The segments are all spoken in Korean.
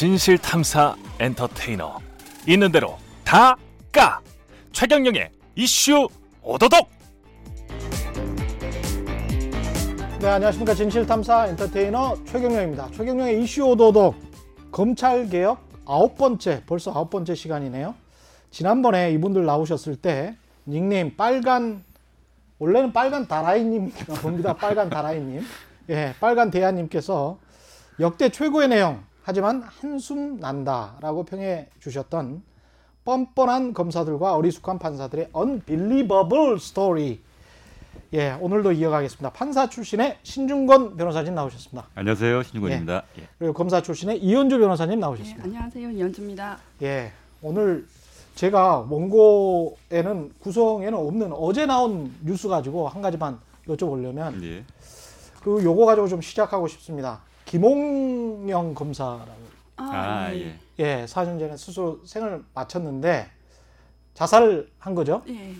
진실 탐사 엔터테이너. 있는 대로 다 까. 최경영의 이슈 오도독! 네 안녕하십니까. 진실 탐사 엔터테이너 최경영입니다. 최경영의 이슈 오도독. 검찰 개혁 아홉 번째 벌써 아홉 번째 시간이네요. 지난번에 이분들 나오셨을 때 닉네임 빨간 원래는 빨간 다라이님 봅니다. 빨간 다라이님. 예 빨간 대야님께서 역대 최고의 내용 하지만 한숨 난다라고 평해 주셨던 뻔뻔한 검사들과 어리숙한 판사들의 unbelievable story. 예, 오늘도 이어가겠습니다. 판사 출신의 신중건 변호사님 나오셨습니다. 안녕하세요, 신중건입니다. 예. 그리고 검사 출신의 이현주 변호사님 나오셨습니다. 네, 안녕하세요, 이현주입니다. 예, 오늘 제가 원고에는 구성에는 없는 어제 나온 뉴스 가지고 한 가지만 여쭤보려면 예. 그 요거 가지고 좀 시작하고 싶습니다. 김홍영 검사라고 아, 네. 예. 예, 4년 전에 스스로 생을 마쳤는데 자살을 한 거죠. 예.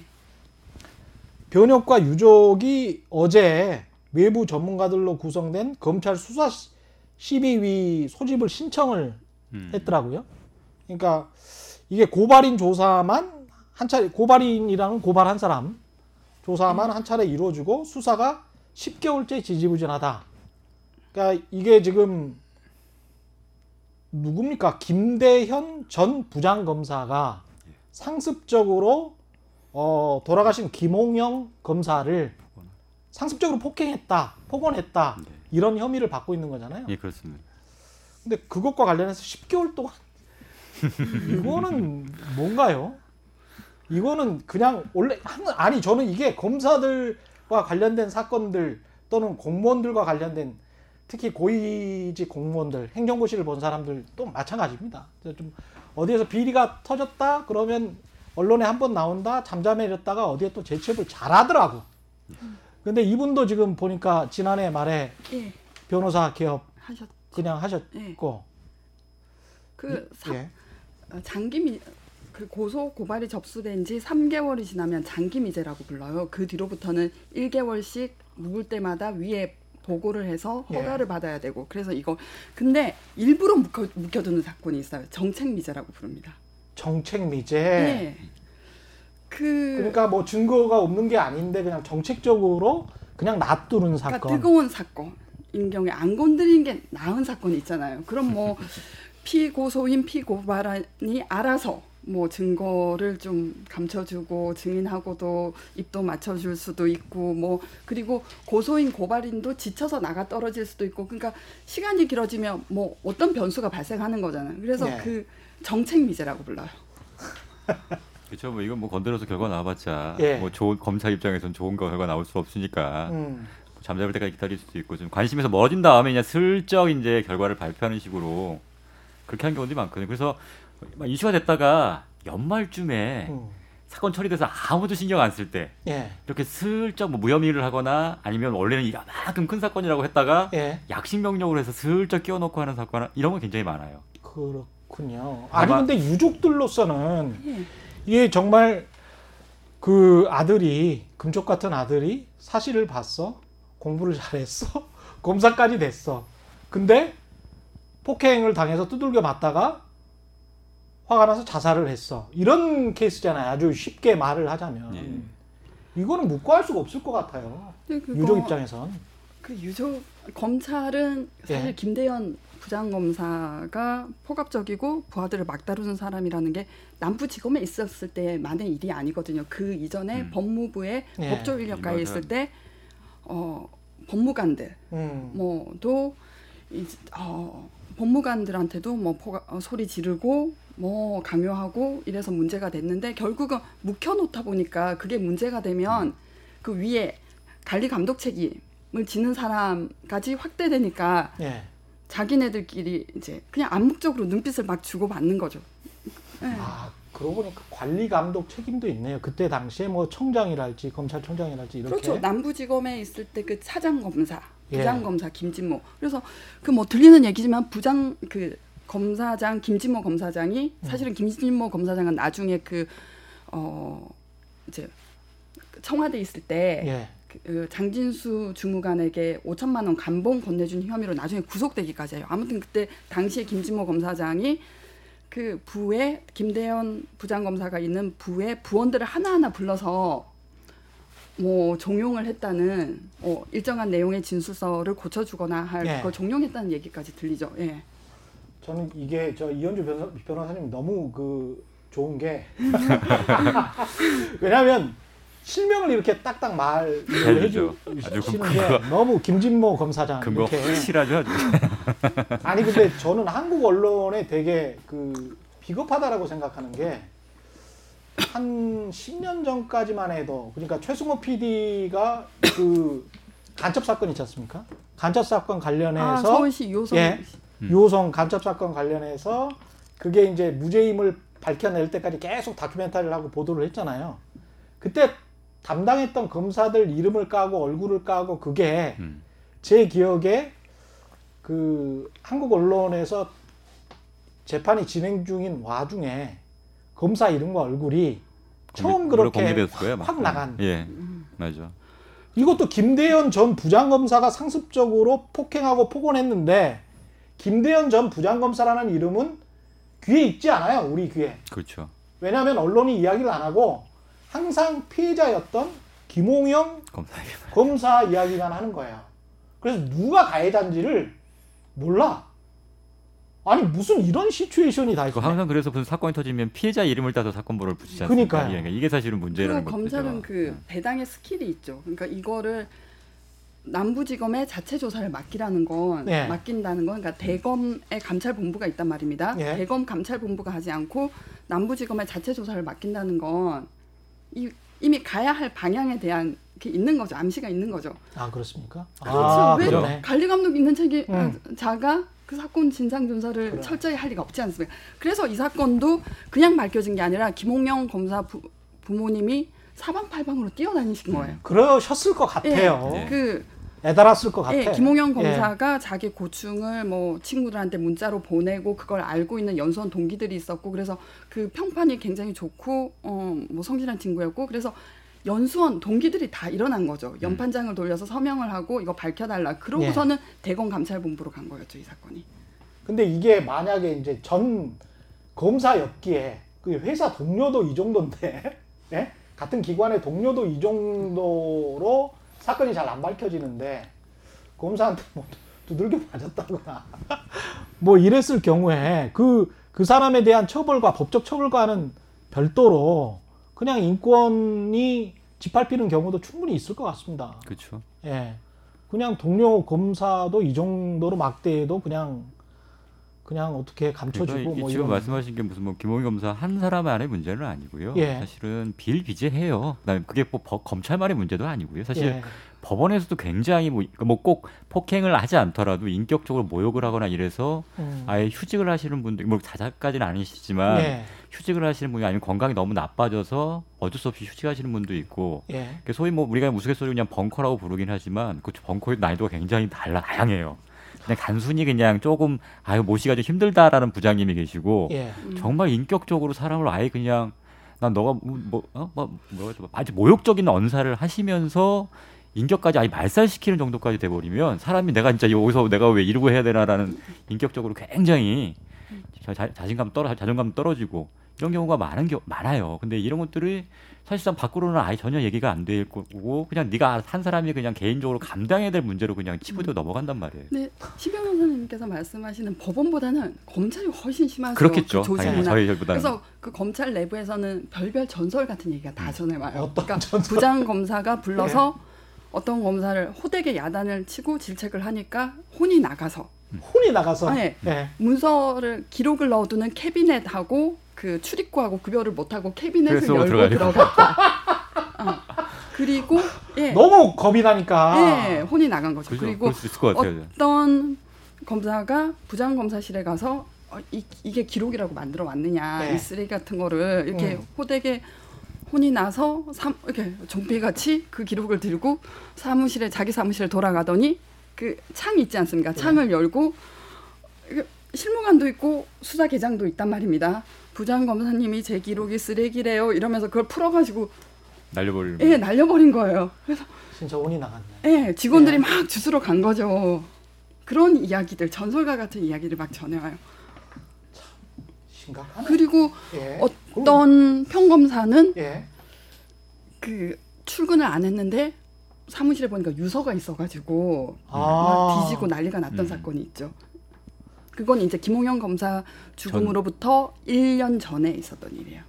변협과 유족이 어제 외부 전문가들로 구성된 검찰 수사 심의위 소집을 신청을 음. 했더라고요. 그러니까 이게 고발인 조사만 한 차례 고발인이라는 고발한 사람 조사만 한 차례 이루어지고 수사가 10개월째 지지부진하다. 그러니까 이게 지금 누굽니까? 김대현 전 부장검사가 상습적으로 어, 돌아가신 김홍영 검사를 상습적으로 폭행했다, 폭언했다 네. 이런 혐의를 받고 있는 거잖아요. 예, 그렇습니다. 근데 그것과 관련해서 10개월 동안 이거는 뭔가요? 이거는 그냥 원래 한- 아니 저는 이게 검사들과 관련된 사건들 또는 공무원들과 관련된 특히 고위직 공무원들 행정고시를 본 사람들 또 마찬가지입니다. 좀 어디에서 비리가 터졌다 그러면 언론에 한 번 나온다 잠잠해졌다가 어디에 또 재취업을 잘하더라고. 근데 이분도 지금 보니까 지난해 말에 예. 변호사 개업 하셨. 그냥 하셨고 그 사- 예. 어, 장기 미 그 고소 고발이 접수된 지 3개월이 지나면 장기 미제라고 불러요. 그 뒤로부터는 1개월씩 묵을 때마다 위에 보고를 해서 예. 허가를 받아야 되고 그래서 이거 근데 일부러 묵혀, 묵혀 두는 사건이 있어요. 정책 미제라고 부릅니다. 정책 미제. 네. 그 그러니까 뭐 증거가 없는 게 아닌데 그냥 정책적으로 그냥 놔두는 그러니까 사건. 뜨거운 사건 인 경우에 안 건드린 게 나은 사건이 있잖아요. 그럼 뭐 피고소인 피고발인이 알아서 뭐 증거를 좀 감춰주고 증인하고도 입도 맞춰줄 수도 있고 뭐 그리고 고소인 고발인도 지쳐서 나가 떨어질 수도 있고 그러니까 시간이 길어지면 뭐 어떤 변수가 발생하는 거잖아요. 그래서 네. 그 정책 미제라고 불러요. 그렇죠. 뭐 이건 뭐 건드려서 결과 나와봤자 예. 뭐 좋은 검찰 입장에서는 좋은 결과 나올 수 없으니까 음. 잠잡을 때까지 기다릴 수도 있고 좀 관심에서 멀어진 다음에 그냥 슬쩍 이제 결과를 발표하는 식으로 그렇게 한 경우들이 많거든요. 그래서 막 이슈가 됐다가 연말쯤에 음. 사건 처리돼서 아무도 신경 안 쓸 때 예. 이렇게 슬쩍 뭐 무혐의를 하거나 아니면 원래는 이만큼 큰 사건이라고 했다가 예. 약식 명령으로 해서 슬쩍 끼워놓고 하는 사건 이런 건 굉장히 많아요. 그렇군요. 아니 아마- 근데 유족들로서는 예. 이게 정말 그 아들이 금쪽 같은 아들이 사실을 봤어. 공부를 잘했어. 검사까지 됐어. 근데 폭행을 당해서 두들겨 맞다가 화가 나서 자살을 했어. 이런 케이스잖아요. 아주 쉽게 말을 하자면. 예. 이거는 묵과할 수가 없을 것 같아요. 그거 유족 입장에선. 그 유족 검찰은 사실 예. 김대현 부장검사가 포갑적이고 부하들을 막 다루는 사람이라는 게 남부지검에 있었을 때만의 일이 아니거든요. 그 이전에 음. 법무부에 예. 법조 인력가에 맞아요. 있을 때 어, 법무관들 음. 뭐도 이- 어, 법무관들한테도 뭐 포가, 어, 소리 지르고 뭐 강요하고 이래서 문제가 됐는데 결국은 묵혀놓다 보니까 그게 문제가 되면 그 위에 관리 감독 책임을 지는 사람까지 확대되니까 예. 자기네들끼리 이제 그냥 암묵적으로 눈빛을 막 주고 받는 거죠. 예. 아, 그러고 보니까 관리 감독 책임도 있네요. 그때 당시에 뭐 청장이랄지 검찰청장이랄지 이렇게. 그렇죠. 남부지검에 있을 때그 차장 검사, 예. 부장 검사 김진모. 그래서 그 뭐 들리는 얘기지만 부장 그 검사장 김진모 검사장이 음. 사실은 김진모 검사장은 나중에 그 어 이제 청와대 에 있을 때 예. 그 장진수 주무관에게 5천만 원 감봉 건네준 혐의로 나중에 구속되기까지 해요. 아무튼 그때 당시에 김진모 검사장이 그 부에 김대현 부장검사가 있는 부에 부원들을 하나하나 불러서 뭐 종용을 했다는 어, 일정한 내용의 진술서를 고쳐주거나 할 예. 종용했다는 얘기까지 들리죠. 예. 저는 이게 저 이현주 변호, 변호사님 너무 그 좋은 게 왜냐하면 실명을 이렇게 딱딱 말을 해주시는 게 너무 김진모 검사장 근거 이렇게 확실하죠. 아주. 아니 근데 저는 한국 언론에 되게 그 비겁하다라고 생각하는 게 한 10년 전까지만 해도 그러니까 최승호 PD가 그 간첩 사건 있지 않습니까? 간첩 사건 아, 관련해서 서울시 요성 예. 유호성 간첩 사건 관련해서 그게 이제 무죄임을 밝혀낼 때까지 계속 다큐멘터리를 하고 보도를 했잖아요. 그때 담당했던 검사들 이름을 까고 얼굴을 까고 그게 음. 제 기억에 그 한국 언론에서 재판이 진행 중인 와중에 검사 이름과 얼굴이 처음 물론 그렇게 거예요. 확 아마. 나간. 예, 맞아. 이것도 김대현 전 부장검사가 상습적으로 폭행하고 폭언했는데 김대현 전 부장검사라는 이름은 귀에 익지 않아요. 우리 귀에. 그렇죠. 왜냐하면 언론이 이야기를 안 하고 항상 피해자였던 김홍영 검사에게. 검사 이야기만 하는 거예요. 그래서 누가 가해자인지를 몰라. 아니 무슨 이런 시츄에이션이 다그 있어. 항상 그래서 무슨 사건이 터지면 피해자 이름을 따서 사건 번호를 붙이지. 않습니까? 예, 이게 사실은 문제라는 거죠. 검찰은 그 배당의 skill이 있죠. 그러니까 이거를 남부지검에 자체 조사를 맡기라는 건 예. 맡긴다는 건 그러니까 대검의 감찰 본부가 있단 말입니다. 예. 대검 감찰 본부가 하지 않고 남부지검에 자체 조사를 맡긴다는 건 이, 이미 가야 할 방향에 대한 게 있는 거죠. 암시가 있는 거죠. 아 그렇습니까? 그렇죠. 아, 왜 그러네. 관리 감독 있는 책이 음. 자가 그 사건 진상 조사를 그래. 철저히 할 리가 없지 않습니까? 그래서 이 사건도 그냥 밝혀진 게 아니라 김홍영 검사 부, 부모님이 사방팔방으로 뛰어다니신 거예요. 그러셨을 것 같아요. 예. 그 애달았을 것 같아. 예, 김홍영 예. 검사가 자기 고충을 뭐 친구들한테 문자로 보내고 그걸 알고 있는 연수원 동기들이 있었고 그래서 그 평판이 굉장히 좋고 어뭐 성실한 친구였고 그래서 연수원 동기들이 다 일어난 거죠. 연판장을 돌려서 서명을 하고 이거 밝혀달라. 그러고서는 대검 감찰본부로 간 거였죠 이 사건이. 근데 이게 만약에 이제 전 검사였기에 그 회사 동료도 이 정도인데 예? 같은 기관의 동료도 이 정도로 사건이 잘 안 밝혀지는데 검사한테 뭐 두들겨 맞았다거나 뭐 이랬을 경우에 그, 그 사람에 대한 처벌과 법적 처벌과는 별도로 그냥 인권이 짓밟히는 경우도 충분히 있을 것 같습니다. 그렇죠. 예. 그냥 동료 검사도 이 정도로 막대해도 그냥 그냥 어떻게 감춰주고 그러니까 이- 뭐 지금 이런 말씀하신 게 무슨 뭐 김홍희 검사 한 사람만의 문제는 아니고요. 예. 사실은 비일비재해요. 그다음에 그게 뭐 법- 검찰만의 문제도 아니고요. 사실 예. 법원에서도 굉장히 뭐꼭 폭행을 하지 않더라도 인격적으로 모욕을 하거나 이래서 음. 아예 휴직을 하시는 분들 뭐 자작까지는 아니시지만 예. 휴직을 하시는 분이 아니면 건강이 너무 나빠져서 어쩔 수 없이 휴직하시는 분도 있고 예. 그 소위 뭐 우리가 우스갯소리 그냥 벙커라고 부르긴 하지만 그 벙커의 난이도가 굉장히 달라 다양해요. 그냥 단순히 그냥 조금 아유 모시기가 좀 힘들다라는 부장님이 계시고 예. 정말 인격적으로 사람을 아예 그냥 난 너가 뭐뭐 어? 뭐좀 아주 모욕적인 언사를 하시면서 인격까지 아예 말살시키는 정도까지 돼버리면 사람이 내가 진짜 여기서 내가 왜 이러고 해야 되나라는 인격적으로 굉장히 자, 자, 자신감 떨어 자존감 떨어지고 이런 경우가 많은 겨, 많아요. 근데 이런 것들이 사실상 밖으로는 아예 전혀 얘기가 안 될 거고 그냥 네가 한 사람이 그냥 개인적으로 감당해야 될 문제로 그냥 치부되고 넘어간단 말이에요. 근데 시병 변호사님께서 말씀하시는 법원보다는 검찰이 훨씬 심하죠. 그렇겠죠. 그. 저희보다는. 그래서 그 검찰 내부에서는 별별 전설 같은 얘기가 다 전해와요. 어떤 그러니까 전설? 부장 검사가 불러서 어떤 검사를 호되게 야단을 치고 질책을 하니까 혼이 나가서 혼이 나가서 아, 예. 예. 문서를 기록을 넣어두는 캐비넷하고 그 출입구하고 구별을 못하고 캐비넷을 열고 들어가야 들어갔다. 어. 그리고 예, 너무 겁이 나니까 예, 혼이 나간 거죠. 그죠? 그리고 같아요. 어떤 검사가 부장 검사실에 가서 어, 이, 이게 기록이라고 만들어 왔느냐 네. 이 쓰레기 같은 거를 이렇게 음. 호되게 혼이 나서 삼, 이렇게 좀비같이 그 기록을 들고 사무실에 자기 사무실에 돌아가더니 그 창이 있지 않습니까? 네. 창을 열고 실무관도 있고 수사 계장도 있단 말입니다. 부장 검사님이 제 기록이 쓰레기래요 이러면서 그걸 풀어가지고 날려버리는. 예, 날려버린 거예요. 진짜 운이 나갔네. 예, 직원들이 예. 막 주스러 간 거죠. 그런 이야기들, 전설과 같은 이야기를 막 전해와요. 심각하네. 그리고 예. 어떤 평검사는 예. 그 출근을 안 했는데 사무실에 보니까 유서가 있어가지고 아. 막 뒤지고 난리가 났던 음. 사건이 있죠. 그건 이제 김홍현 검사 죽음으로부터 1년 전에 있었던 일이에요.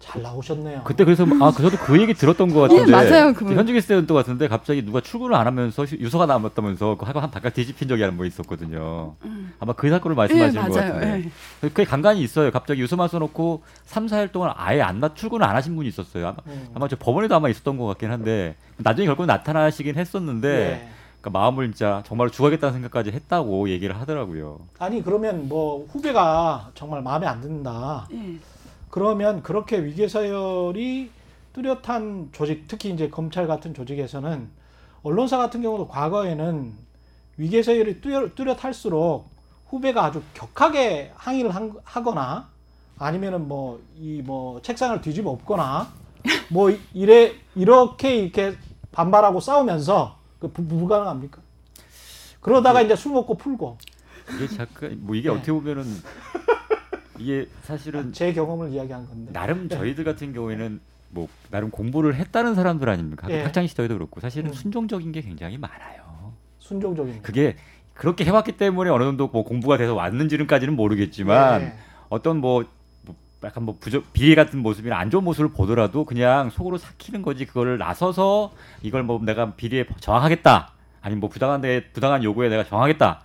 잘 나오셨네요. 그때 그래서 아 그- 저도 그 얘기 들었던 것 같은데 예, 맞아요. 그분. 현직에 있었던 것 같은데 갑자기 누가 출근을 안 하면서 휴- 유서가 남았다면서 그 하고 한 바깥 뒤집힌 적이 한번 있었거든요. 아마 그 사건을 예, 말씀하시는 것 맞아요. 같은데 예. 그게 간간히 있어요. 갑자기 유서만 써놓고 3, 4일 동안 아예 안 나, 출근을 안 하신 분이 있었어요. 아마, 음. 아마 저 법원에도 아마 있었던 것 같긴 한데 나중에 결국 나타나시긴 했었는데 예. 그러니까 마음을 진짜 정말 죽어야겠다는 생각까지 했다고 얘기를 하더라고요. 아니 그러면 뭐 후배가 정말 마음에 안 든다. 예. 그러면 그렇게 위계 서열이 뚜렷한 조직, 특히 이제 검찰 같은 조직에서는 언론사 같은 경우도 과거에는 위계 서열이 뚜렷, 뚜렷할수록 후배가 아주 격하게 항의를 한- 하거나 아니면은 뭐이뭐 책상을 뒤집어 엎거나 뭐 이래 이렇게 이렇게 반발하고 싸우면서 그 불- 불가능합니까? 그러다가 이제 술 먹고 풀고 이게 잠깐 뭐 이게 네. 어떻게 보면은 이게 사실은 제 경험을 이야기한 건데. 나름 네. 저희들 같은 경우에는 뭐 나름 공부를 했다는 사람들 아닙니까? 예. 학창 시절에도 그렇고 사실은 음. 순종적인 게 굉장히 많아요. 순종적인. 그게 그렇게 해왔기 때문에 어느 정도 뭐 공부가 돼서 왔는지는까지는 모르겠지만 네. 어떤 뭐, 뭐 약간 뭐 부적 비리 같은 모습이나 안 좋은 모습을 보더라도 그냥 속으로 삭히는 거지 그거를 나서서 이걸 뭐 내가 비리에 저항하겠다 아니면 뭐 부당한 데 부당한 요구에 내가 저항하겠다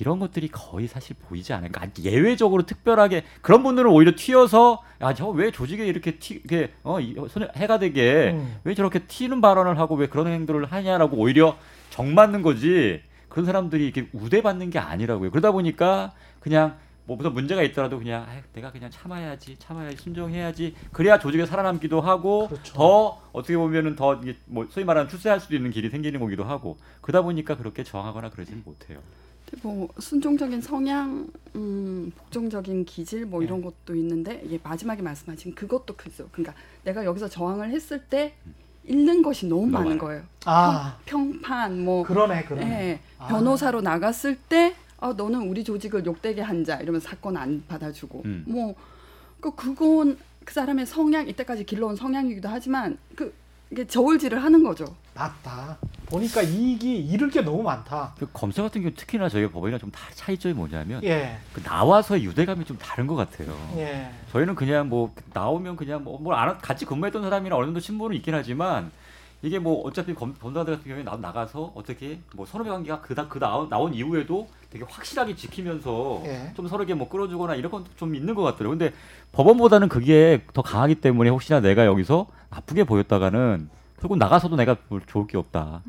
이런 것들이 거의 사실 보이지 않을까 아니, 예외적으로 특별하게 그런 분들은 오히려 튀어서 야 저 왜 조직에 이렇게 튀 이게 어 이- 손에 해가 되게 음. 왜 저렇게 튀는 발언을 하고 왜 그런 행동을 하냐라고 오히려 정 맞는 거지 그런 사람들이 이렇게 우대받는 게 아니라고요. 그러다 보니까 그냥 뭐 무슨 문제가 있더라도 그냥 아이, 내가 그냥 참아야지, 참아야지, 순종해야지. 그래야 조직에 살아남기도 하고 그렇죠. 더 어떻게 보면은 더 이게 뭐 소위 말하는 출세할 수도 있는 길이 생기는 거기도 하고 그러다 보니까 그렇게 저항하거나 그러지는 못해요. 뭐 순종적인 성향, 음, 복종적인 기질 뭐 이런 것도 있는데 이게 마지막에 말씀하신 그것도 크죠. 그러니까 내가 여기서 저항을 했을 때 잃는 것이 너무 너무 많은 많아요. 거예요. 아 평 판 뭐 그러네 그러네. 예, 아. 변호사로 나갔을 때 아, 너는 우리 조직을 욕되게 한 자 이러면 사건 안 받아주고 음. 뭐그 그건 그 사람의 성향 이때까지 길러온 성향이기도 하지만 그 이게 저울질을 하는 거죠. 맞다. 보니까 이익이 잃을 게 너무 많다. 그 검사 같은 경우 특히나 저희 법원이랑 좀 다- 차이점이 뭐냐면 예, 그 나와서의 유대감이 좀 다른 것 같아요. 예, 저희는 그냥 뭐 나오면 그냥 뭐뭘 같이 근무했던 사람이랑 어느 정도 친분은 있긴 하지만 이게 뭐 어차피 검, 검사들 같은 경우에 나, 나가서 어떻게 뭐 선후배 관계가 그다 그 나온, 나온 이후에도 되게 확실하게 지키면서 예. 좀 서로에게 뭐 끌어주거나 이런 건 좀 있는 것 같더라고요. 근데 법원보다는 그게 더 강하기 때문에 혹시나 내가 여기서 나쁘게 보였다가는 결국 나가서도 내가 뭘 좋을 게 없다.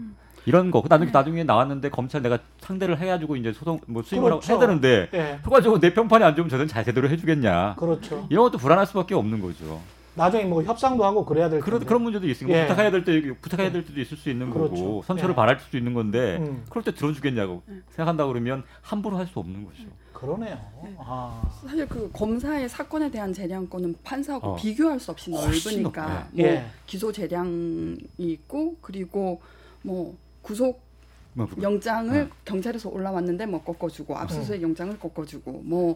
이런 거. 나중에 나중에 나왔는데 검찰 내가 상대를 해가지고 이제 소송 뭐 수임을 하고 그렇죠. 해야 되는데 예. 그가지고 내 평판이 안 좋으면 저는 잘 제대로 해주겠냐. 그렇죠. 이런 것도 불안할 수밖에 없는 거죠. 나중에 뭐 협상도 하고 그래야 될 그런. 그런 문제도 있으니까 예. 부탁해야 될 때 부탁해야 될 때도 있을 수 있는 그렇죠. 거고 선처를 예. 바랄 수도 있는 건데 음. 그럴 때 들어주겠냐고 생각한다 그러면 함부로 할 수 없는 거죠. 그러네요. 아, 사실 그 검사의 사건에 대한 재량권은 판사하고 어. 비교할 수 없이 넓으니까 높아요. 뭐 예. 기소 재량이 있고 그리고 뭐 구속 뭐, 영장을 네. 경찰에서 올라왔는데 뭐 꺾어주고 압수수색 영장을 꺾어주고 뭐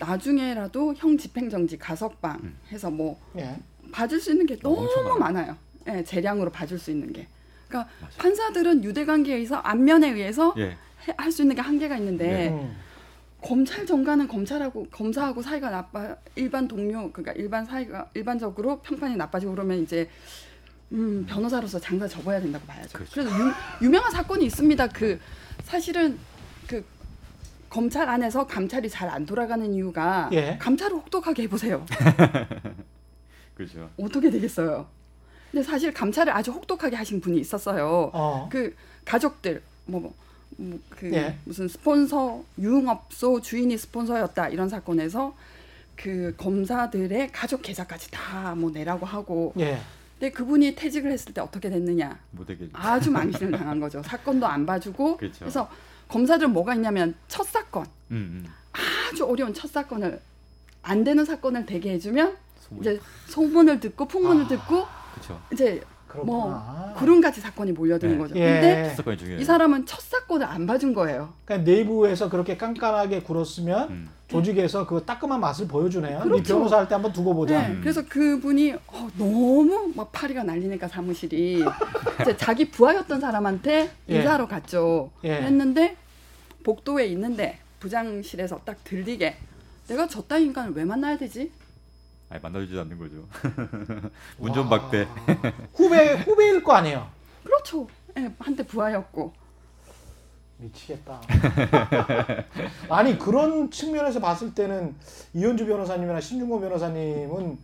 나중에라도 형 집행정지 가석방 음. 해서 뭐 예. 봐줄 수 있는 게 엄청 너무 많아요. 예, 재량으로 봐줄 수 있는 게. 그러니까 판사들은 유대관계에 의해서 안면에 의해서 예. 할수 있는 게 한계가 있는데 음. 검찰 전가는 검찰하고 검사하고 사이가 나빠 일반 동료 그러니까 일반 사이가 일반적으로 평판이 나빠지고 그러면 이제 음, 변호사로서 장사 접어야 된다고 봐야죠. 그렇죠. 그래서 유, 유명한 사건이 있습니다. 그 사실은 그 검찰 안에서 감찰이 잘 안 돌아가는 이유가 예. 감찰을 혹독하게 해보세요. 그렇죠. 어떻게 되겠어요? 근데 사실 감찰을 아주 혹독하게 하신 분이 있었어요. 어. 그 가족들 뭐. 뭐그 예. 무슨 스폰서 유흥업소 주인이 스폰서였다 이런 사건에서 그 검사들의 가족 계좌까지 다 뭐 내라고 하고 예. 근데 그분이 퇴직을 했을 때 어떻게 됐느냐. 아주 망신을 당한 거죠 사건도 안 봐주고 그렇죠. 그래서 검사들은 뭐가 있냐면 첫 사건 음, 음. 아주 어려운 첫 사건을 안 되는 사건을 되게 해주면 소문. 이제 소문을 듣고 풍문을 아. 듣고 그렇죠. 이제 그렇구나. 뭐 구름같이 사건이 몰려드는 네. 거죠. 예. 근데 사건이 중요해요. 이 사람은 첫 사건을 안 봐준 거예요. 그러니까 내부에서 그렇게 깐깐하게 굴었으면 음. 조직에서 그 따끔한 맛을 보여주네요. 네 그렇죠. 변호사 할 때 한번 두고 보자. 네, 음. 그래서 그분이 어, 너무 막 파리가 날리니까 사무실이 이제 자기 부하였던 사람한테 예. 인사하러 갔죠. 예. 했는데 복도에 있는데 부장실에서 딱 들리게 내가 저 따위 인간을 왜 만나야 되지? 아니 만나주지 않는 거죠. 운전 박대. 와. 후배 후배일 거 아니에요. 그렇죠. 예, 한때 부하였고 미치겠다. 아니 그런 측면에서 봤을 때는 이현주 변호사님이나 신중호 변호사님은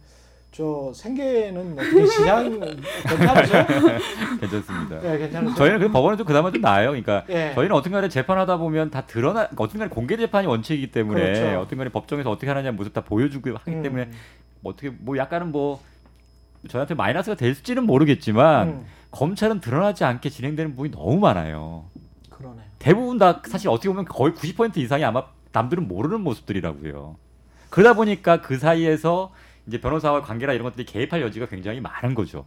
저 생계는 어떻게 지장 괜찮으세요? 괜찮습니다. 네, 괜찮으세요? 저희는 그 법원은 좀 그나마 좀 나아요. 그러니까 예. 저희는 어떤간에 재판하다 보면 다 드러나 어떤간에 공개 재판이 원칙이기 때문에 그렇죠. 어떤간에 법정에서 어떻게 하느냐 모습 다 보여주고 하기 음, 때문에 뭐 어떻게 뭐 약간은 뭐 저한테 마이너스가 될지는 모르겠지만 음, 검찰은 드러나지 않게 진행되는 부분이 너무 많아요. 대부분 다 사실 어떻게 보면 거의 90% 이상이 아마 남들은 모르는 모습들이라고요. 그러다 보니까 그 사이에서 이제 변호사와 관계나 이런 것들이 개입할 여지가 굉장히 많은 거죠.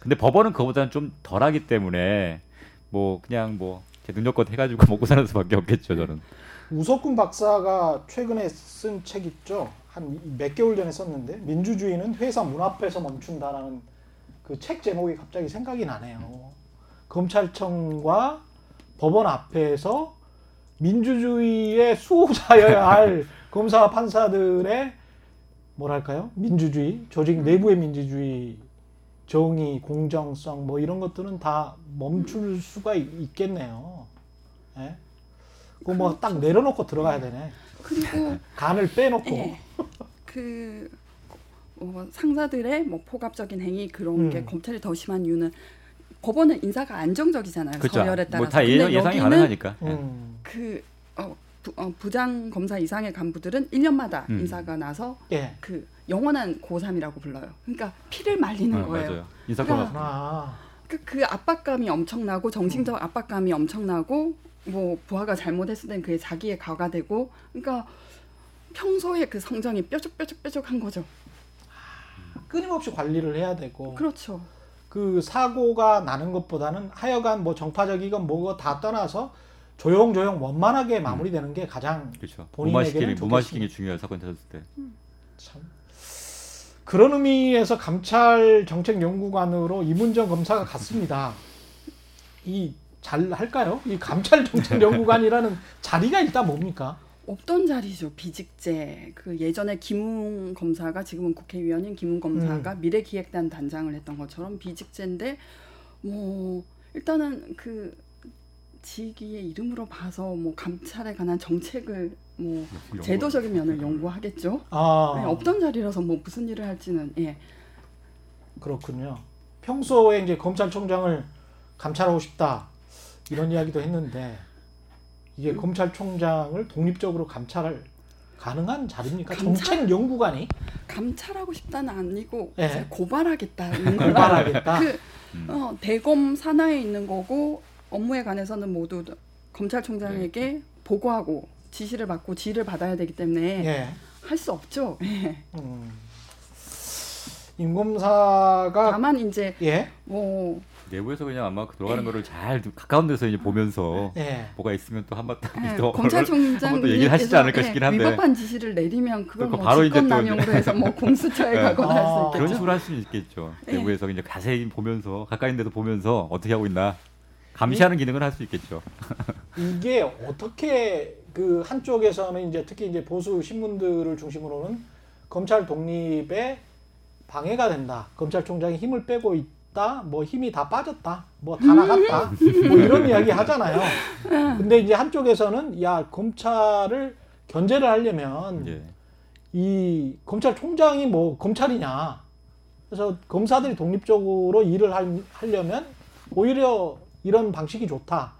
근데 법원은 그거보다는 좀 덜하기 때문에 뭐 그냥 뭐 제 능력껏 해가지고 먹고 사는 수밖에 없겠죠 저는. 우석군 박사가 최근에 쓴 책 있죠. 한 몇 개월 전에 썼는데 민주주의는 회사 문 앞에서 멈춘다라는 그 책 제목이 갑자기 생각이 나네요. 검찰청과 법원 앞에서 민주주의의 수호자여야 할 검사와 판사들의 뭐랄까요? 민주주의, 조직 내부의 민주주의, 정의, 공정성 뭐 이런 것들은 다 멈출 수가 있- 있겠네요. 예? 그거 뭐 딱 내려놓고 들어가야 되네. 그리고 간을 빼놓고. 예, 그 어, 상사들의 뭐 포갑적인 행위 그런 음. 게 검찰이 더 심한 이유는 법원은 인사가 안정적이잖아요. 그렇죠. 서열에 따라서. 뭐다 예상, 예상이 여기는 가능하니까. 예. 음. 그 어, 부, 어, 부장 검사 이상의 간부들은 1년마다 음. 인사가 나서 예. 그 영원한 고3이라고 불러요. 그러니까 피를 말리는 어, 거예요. 인사권 그러니까 아, 그, 그 압박감이 엄청나고 정신적 음. 압박감이 엄청나고 뭐 부하가 잘못했을 땐 그게 자기의 가가 되고 그러니까 평소에 그 성정이 뾰족뾰족뾰족한 거죠. 끊임없이 관리를 해야 되고 그렇죠. 그 사고가 나는 것보다는 하여간 뭐 정파적이건 뭐고 다 떠나서 조용조용 원만하게 마무리되는 게 가장 그렇죠. 본인에게는 무마시키는 게 중요한 사건 터졌을 때. 참 그런 의미에서 감찰 정책 연구관으로 이문정 검사가 갔습니다. 이 잘 할까요? 이 감찰 정책 연구관이라는 자리가 일단 뭡니까? 없던 자리죠. 비직제. 그 예전에 김웅 검사가 지금은 국회의원인 김웅 검사가 미래기획단 단장을 했던 것처럼 비직제인데 뭐 일단은 그 직위의 이름으로 봐서 뭐 감찰에 관한 정책을 뭐 제도적인 면을 연구하겠죠. 아 네, 없던 자리라서 뭐 무슨 일을 할지는 예. 그렇군요. 평소에 이제 검찰총장을 감찰하고 싶다 이런 이야기도 했는데 이게 검찰총장을 독립적으로 감찰을 가능한 자리입니까? 감찰- 정책 연구관이 감찰하고 싶다는 아니고 예. 이제 고발하겠다는 거라 고발하겠다. 그 음. 어, 대검 산하에 있는 거고 업무에 관해서는 모두 검찰총장에게 네. 보고하고 지시를 받고 지휘를 받아야 되기 때문에 예. 할수 없죠. 예. 음. 임 검사가 다만 이제 예. 뭐 내부에서 그냥 아마 그 돌아가는 거를 잘 가까운 데서 이제 보면서 예. 뭐가 있으면 또 한번 딱 예, 또 한번 또 얘기를 하시지 않을까 싶긴 한데. 위법한 지시를 내리면 그걸 뭐 바로 이제 또 직권남용으로 해서 뭐 공수처에 네. 가거나 아, 할수 그런 있겠죠. 식으로 할 수는 있겠죠. 예. 내부에서 이제 자세히 보면서 가까이 데도 보면서 어떻게 하고 있나 감시하는 기능을 할 수 있겠죠. 이게 어떻게 그 한쪽에서는 이제 특히 이제 보수 신문들을 중심으로는 검찰 독립에 방해가 된다. 검찰총장이 힘을 빼고 있다. 뭐 힘이 다 빠졌다. 뭐 다 나갔다. 뭐 이런 이야기 하잖아요. 근데 이제 한쪽에서는 야 검찰을 견제를 하려면 예. 이 검찰총장이 뭐 검찰이냐. 그래서 검사들이 독립적으로 일을 할- 하려면 오히려 이런 방식이 좋다.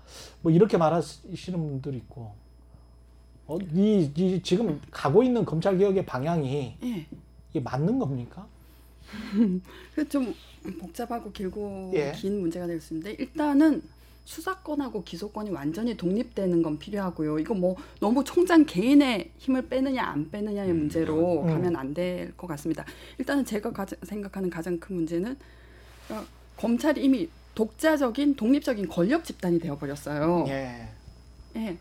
뭐 이렇게 말하시는 분들이 있고. 어, 이, 이 지금 가고 있는 검찰 개혁의 방향이 예. 이게 맞는 겁니까? 그좀 복잡하고 길고 예. 긴 문제가 될 수 있는데 일단은 수사권하고 기소권이 완전히 독립되는 건 필요하고요. 이거 뭐 너무 총장 개인의 힘을 빼느냐 안 빼느냐의 문제로 음. 가면 안 될 것 같습니다. 일단은 제가 가장, 생각하는 가장 큰 문제는 그러니까 검찰이 이미 독자적인 독립적인 권력 집단이 되어버렸어요. 예. 예.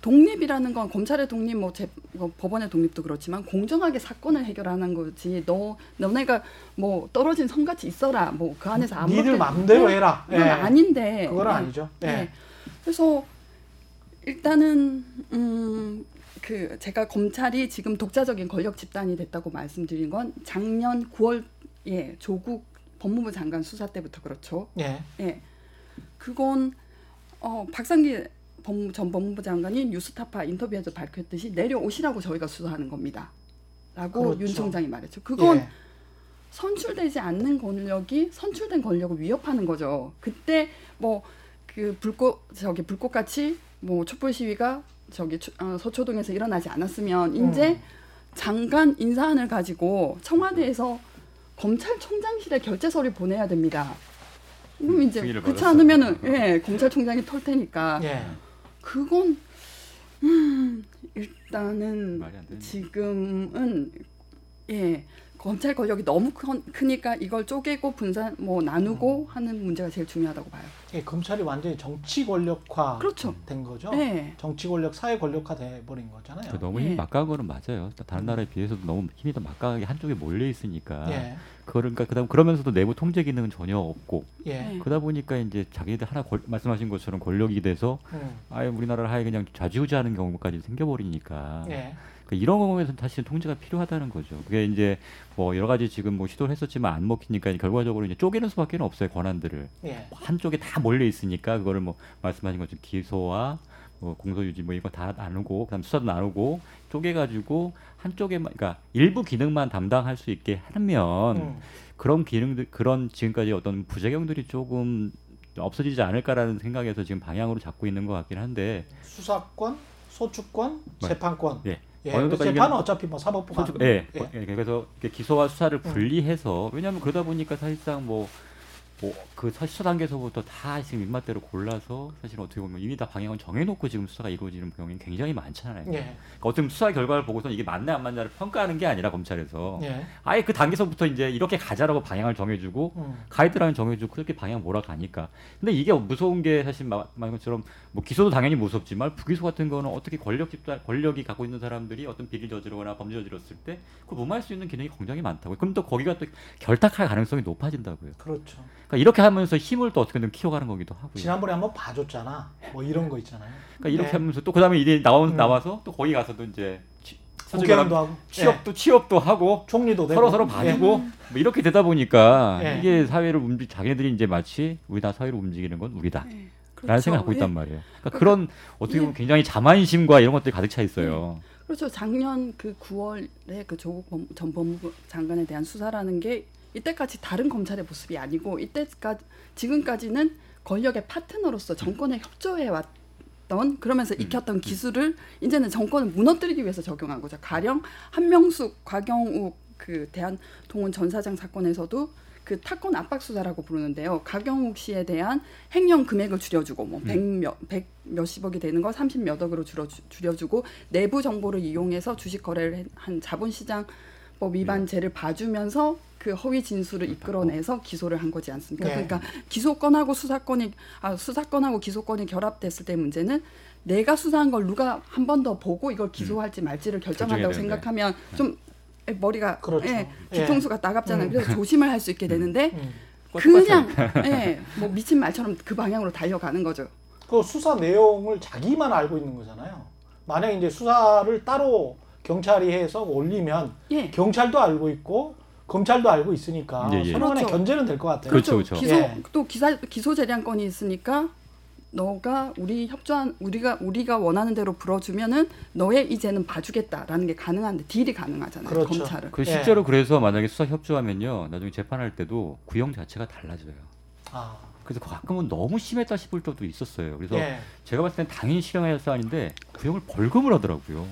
어, 독립이라는 건 검찰의 독립, 뭐, 제, 뭐 법원의 독립도 그렇지만 공정하게 사건을 해결하는 거지. 너 너네가 뭐 떨어진 성같이 있어라. 뭐 그 안에서 아무 니들 마음대로 해라. 그건 예. 아닌데. 그건 예. 아니죠. 예. 예. 그래서 일단은 음. 그 제가 검찰이 지금 독자적인 권력 집단이 됐다고 말씀드린 건 작년 9월에 조국 법무부 장관 수사 때부터 그렇죠. 예. 예. 그건 어 박상기 전 법무부 장관이 뉴스타파 인터뷰에서 밝혔듯이 내려오시라고 저희가 수사하는 겁니다. 라고 그렇죠. 윤 총장이 말했죠. 그건 예. 선출되지 않는 권력이 선출된 권력을 위협하는 거죠. 그때 뭐 그 불꽃 저기 불꽃같이 뭐 촛불 시위가 저기 추- 어, 서초동에서 일어나지 않았으면 이제 음. 장관 인사안을 가지고 청와대에서 검찰총장실에 결재서를 보내야 됩니다. 그럼 이제 승인을 그렇지 받았어. 않으면은 예 검찰총장이 털 테니까 예. 그건 음, 일단은 지금은 예 검찰 권력이 너무 큰- 크니까 이걸 쪼개고 분산 뭐 나누고 하는 문제가 제일 중요하다고 봐요. 예, 검찰이 완전히 정치 권력화 그렇죠. 된 거죠. 네. 정치 권력, 사회 권력화 돼 버린 거잖아요. 너무 예. 힘 막강한 거는 맞아요. 다른 나라에 비해서도 너무 힘이 더 막강하게 한쪽에 몰려 있으니까. 예. 그러니까 그다음 그러면서도 내부 통제 기능은 전혀 없고 예. 네. 그러다 보니까 이제 자기네들 하나 권- 말씀하신 것처럼 권력이 돼서 음. 아예 우리나라를 하에 그냥 좌지우지하는 경우까지 생겨버리니까 예. 그러니까 이런 경우에는 사실 통제가 필요하다는 거죠. 그게 이제 뭐 여러 가지 지금 뭐 시도를 했었지만 안 먹히니까 결과적으로 이제 쪼개는 수밖에 없어요 권한들을 예. 한쪽에 다 몰려 있으니까 그거를 뭐 말씀하신 것처럼 기소와 뭐 공소유지 뭐 이거 다 나누고 그다음 수사도 나누고 쪼개가지고 한쪽에만 그러니까 일부 기능만 담당할 수 있게 하면 음. 그런 기능들 그런 지금까지 어떤 부작용들이 조금 없어지지 않을까라는 생각에서 지금 방향으로 잡고 있는 것 같긴 한데 수사권, 소추권, 네. 재판권. 예. 예. 어느 그래서 정도까지 재판은 어차피 뭐 사법부가 솔직히, 예, 예. 예, 그래서 기소와 수사를 분리해서 왜냐하면 그러다 보니까 사실상 뭐 뭐 그 수사 단계에서부터 다 지금 입맛대로 골라서 사실 어떻게 보면 이미 다 방향을 정해놓고 지금 수사가 이루어지는 경우는 굉장히 많잖아요. 예. 그러니까 어떤 수사 결과를 보고서 이게 맞냐 안 맞냐를 평가하는 게 아니라 검찰에서 예. 아예 그 단계서부터 이제 이렇게 가자라고 방향을 정해주고 음. 가이드라인 정해주고 그렇게 방향 몰아가니까. 근데 이게 무서운 게 사실 것처럼 뭐 기소도 당연히 무섭지만 부기소 같은 거는 어떻게 권력 집단 권력이 갖고 있는 사람들이 어떤 비리를 저지르거나 범죄 저질렀을 때 그걸 무마할 수 있는 기능이 굉장히 많다고요. 그럼 또 거기가 또 결탁할 가능성이 높아진다고요. 그렇죠. 그러니까 이렇게 하면서 힘을 또 어떻게든 키워가는 거기도 하고요. 지난번에 한번 봐줬잖아. 뭐 이런 거 있잖아요. 그러니까 이렇게 네. 하면서 또 그다음에 이제 나오, 음. 나와서 또 거기 가서도 이제 말하면 하고 예. 취업도 취업도 하고 총리도 되고 서로 서로 봐주고 뭐 이렇게 되다 보니까 예. 이게 사회를 움직 자기네들이 이제 마치 우리나라 사회를 움직이는 건 우리다. 예. 라는 생각을 갖고 예. 있단 말이에요. 그러니까 그런 어떻게 보면 굉장히 자만심과 이런 것들이 가득 차 있어요. 그렇죠. 작년 그 9월에 그 조국 법- 전 법무부 장관에 대한 수사라는 게 이때까지 다른 검찰의 모습이 아니고 이때까지 지금까지는 권력의 파트너로서 정권에 협조해 왔던 그러면서 익혔던 기술을 이제는 정권을 무너뜨리기 위해서 적용한 거죠. 가령 한명숙, 곽영욱 그 대한통운 전 사장 사건에서도 그 타권 압박 수사라고 부르는데요. 박영욱 씨에 대한 횡령 금액을 줄여주고 뭐 100몇 100 몇십억이 되는 거30몇 억으로 줄여 줄여주고 내부 정보를 이용해서 주식 거래를 한 자본시장 법 위반죄를 봐주면서 그 허위 진술을 이끌어내서 기소를 한 거지 않습니까? 네. 그러니까 기소권하고 수사권이 아 수사권하고 기소권이 결합됐을 때 문제는 내가 수사한 걸 누가 한 번 더 보고 이걸 기소할지 말지를 결정한다고. 생각하면 좀 머리가 그렇죠. 예, 예. 뒤통수가 따갑잖아요. 음. 그래서 조심을 할 수 있게 되는데 음. 그냥 예, 뭐 미친 말처럼 그 방향으로 달려가는 거죠. 그 수사 내용을 자기만 알고 있는 거잖아요. 만약 이제 수사를 따로 경찰이 해서 올리면 예. 경찰도 알고 있고 검찰도 알고 있으니까 예, 예. 서로 간에 그렇죠. 견제는 될 것 같아요. 그렇죠, 그렇죠. 기소 예. 또 기사 기소 재량권이 있으니까 너가 우리 협조한 우리가 우리가 원하는 대로 불어주면은 너의 이제는 봐주겠다라는 게 가능한데 딜이 가능하잖아요. 그렇죠. 검찰은. 그 예. 실제로 그래서 만약에 수사 협조하면요 나중에 재판할 때도 구형 자체가 달라져요. 아, 그래서 가끔은 너무 심했다 싶을 때도 있었어요. 그래서 예. 제가 봤을 땐 당연히 실형해야 할 사안인데 구형을 벌금을 하더라고요.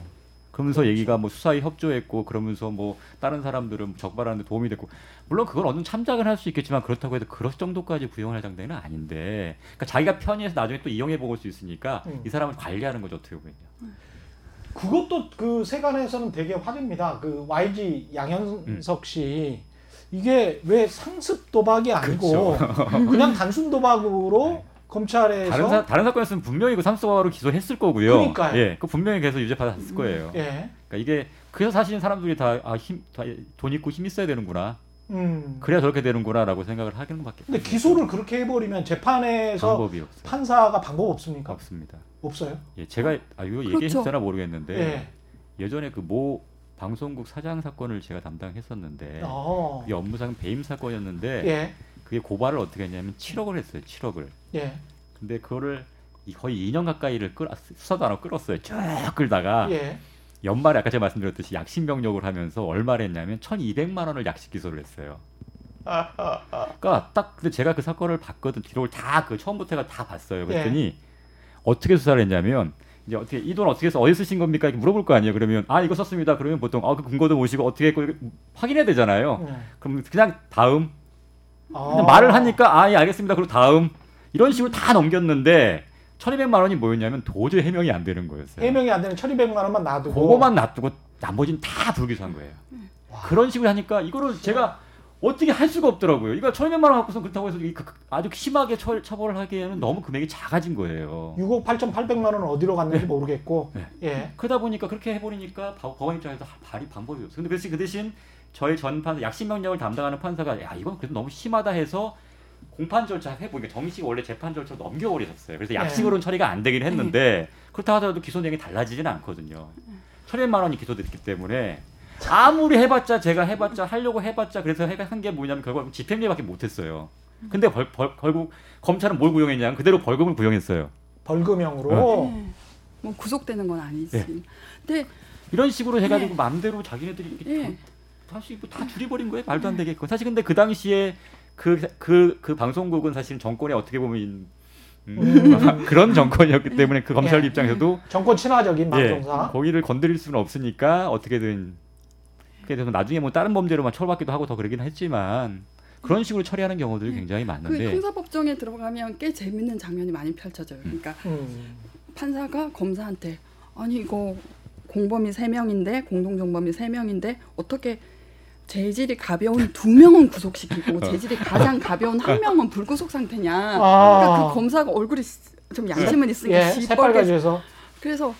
그러면서 그렇죠. 얘기가 뭐 수사에 협조했고 그러면서 뭐 다른 사람들은 적발하는 데 도움이 됐고 물론 그건 어느 참작은 할수 있겠지만 그렇다고 해도 그럴 정도까지 구형을 할 장대는 아닌데 그러니까 자기가 편의해서 나중에 또 이용해 먹을 수 있으니까 음. 이 사람을 관리하는 거죠 어떻게 보면요. 그것도 그 세간에서는 되게 화제입니다. 그 YG 음. 양현석 씨 이게 왜 상습 도박이 아니고 그냥 단순 도박으로 검찰에서 다른 사, 다른 사건이었으면 분명히 그 삼성화로 기소했을 거고요. 그러니까요. 예, 그 분명히 계속 유죄 받았을 거예요. 예. 그러니까 이게 그래서 사실은 사람들이 다 아, 힘, 다돈 있고 힘 있어야 되는구나. 음. 그래야 저렇게 되는구나라고 생각을 하는 것밖에. 근데 없어요. 기소를 그렇게 해버리면 재판에서 방법이 없어요. 판사가 방법 없습니까? 없습니다. 없어요. 예, 제가 아 이거 그렇죠. 얘기했잖아 모르겠는데 예. 예전에 그 모 방송국 사장 사건을 제가 담당했었는데 어. 그게 업무상 배임 사건이었는데 예. 그게 고발을 어떻게 했냐면 7억을 했어요. 7억을. 예. 근데 그거를 이- 거의 2년 가까이를 끌 수사도 안 하고 끌었어요. 쭉 끌다가 예. 연말에 아까 제가 말씀드렸듯이 약식 명령을 하면서 얼마를 했냐면 1,200만 원을 약식 기소를 했어요. 그러니까 딱 근데 제가 그 사건을 봤거든. 기록을 다 그 처음부터가 다 봤어요. 그랬더니 어떻게 수사를 했냐면 이제 어떻게 이 돈 어떻게 해서 어디 쓰신 겁니까? 이렇게 물어볼 거 아니에요. 그러면 아 이거 썼습니다. 그러면 보통 아그 근거도 모시고 어떻게 했고 이렇게 확인해야 되잖아요. 예. 그럼 그냥 다음 아. 근데 말을 하니까 아 예 알겠습니다. 그리고 다음 이런 식으로 다 넘겼는데 1,200만 원이 뭐였냐면 도저히 해명이 안 되는 거였어요. 해명이 안 되는 1,200만 원만 놔두고 그거만 놔두고 나머지는 다 불기소한 거예요. 와. 그런 식으로 하니까 이거를 제가 어떻게 할 수가 없더라고요. 이거 1,200만 원 갖고서 그렇다고 해서 이 그- 아주 심하게 처, 처벌을 하기에는 너무 금액이 작아진 거예요. 6억 8,800만 원은 어디로 갔는지 모르겠고 네. 예. 그러다 보니까 그렇게 해버리니까 바- 법원 입장에서 하- 발이 방법이 없어요. 근데 그래서 그 대신 저희 전 판사 약식 명령을 담당하는 판사가 야 이건 그래도 너무 심하다 해서 공판 절차 해보니까 정식 원래 재판 절차로 넘겨버리셨어요. 그래서 약식으로는 처리가 안 되긴 했는데 그렇다 하더라도 기소 내용이 달라지지는 않거든요. 1,200만 원이 기소됐기 때문에 아무리 해봤자 제가 해봤자 하려고 해봤자 그래서 한 게 뭐냐면 결국 집행유예밖에 못했어요. 근데 벌, 벌, 결국 검찰은 뭘 구형했냐면 그대로 벌금을 구형했어요. 벌금형으로 예. 뭐 구속되는 건 아니지. 예. 근데 이런 식으로 해가지고 네. 마음대로 자기네들이 이 예. 다시 뭐다 줄여버린 거예요. 말도 안 되겠고. 사실 근데 그 당시에 그그 그 방송국은 사실 정권에 어떻게 보면 음, 그런 정권이었기 때문에 그 검찰 예. 입장에서도 정권 친화적인 예, 방송사 거기를 건드릴 수는 없으니까 어떻게든 그게 돼서 나중에 뭐 다른 범죄로만 처벌받기도 하고 더 그러긴 했지만 그런 식으로 처리하는 경우들이 굉장히 그 많은데 형사법정에 들어가면 꽤 재밌는 장면이 많이 펼쳐져요. 그러니까 음. 판사가 검사한테 아니 이거 공범이 세 명인데 공동정범이 세 명인데 어떻게 재질이 가벼운 두 명은 구속시키고 재질이 가장 가벼운 한 명은 불구속 상태냐. 아. 그러니까 그 검사가 얼굴이 좀 양심은 있으니까 예, 새빨가지에서 그래서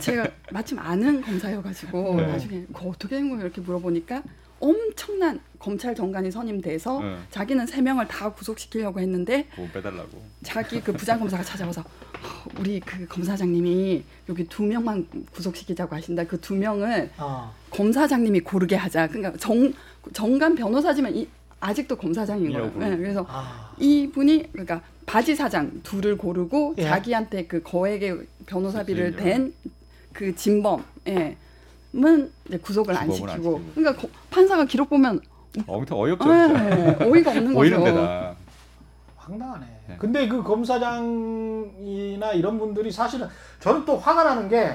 제가 마침 아는 검사여가지고 네. 나중에 그거 어떻게 된 거예요 이렇게 물어보니까 엄청난 검찰 정관이 선임돼서 네. 자기는 세 명을 다 구속시키려고 했는데 뭐 빼달라고 자기 그 부장 검사가 찾아와서 어, 우리 그 검사장님이 여기 두 명만 구속시키자고 하신다 그 두 명을 아, 검사장님이 고르게 하자 그러니까 정 정관 변호사지만 이, 아직도 검사장인 거예요. 네, 그래서 아. 이분이 그러니까 바지 사장 둘을 고르고 예. 자기한테 그 거액의 변호사비를 그치, 댄그 진범 예. 은 구속을 안 진범은 안 시키고 시키고. 그러니까 거- 판사가 기록 보면 엄청 어이없죠 진짜 예, 어이가 없는 거죠. 데다 황당하네. 네. 근데 그 검사장이나 이런 분들이 사실은 저는 또 화가 나는 게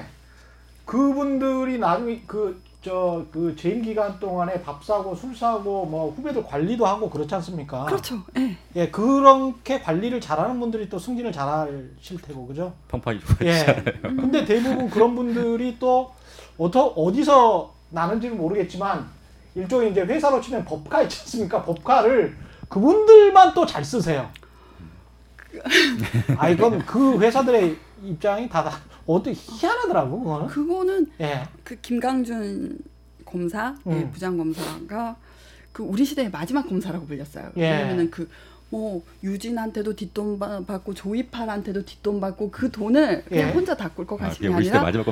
그분들이 나중에 그 저 그 재임 기간 동안에 밥 사고 술 사고 뭐 후배들 관리도 하고 그렇지 않습니까? 그렇죠. 예. 예, 그렇게 관리를 잘하는 분들이 또 승진을 잘하실 테고 그죠? 평판이 좋아지 예. 근데 대부분 그런 분들이 또 어터, 어디서 나는지는 모르겠지만 일종의 이제 회사로 치면 법카 있지 않습니까? 법카를 그분들만 또 잘 쓰세요. 아 이건 그 회사들의 입장이 다, 다 어떻게 희한하더라고 그거는. 그거는 예. 그 김강준 검사, 예, 음. 부장 검사가 그 우리 시대의 마지막 검사라고 불렸어요. 예. 왜냐면은 그 뭐 유진한테도 뒷돈 받- 받고 조이팔한테도 뒷돈 받고 그 돈을 그냥 예. 혼자 다꿀것 아, 게 아니라 마지막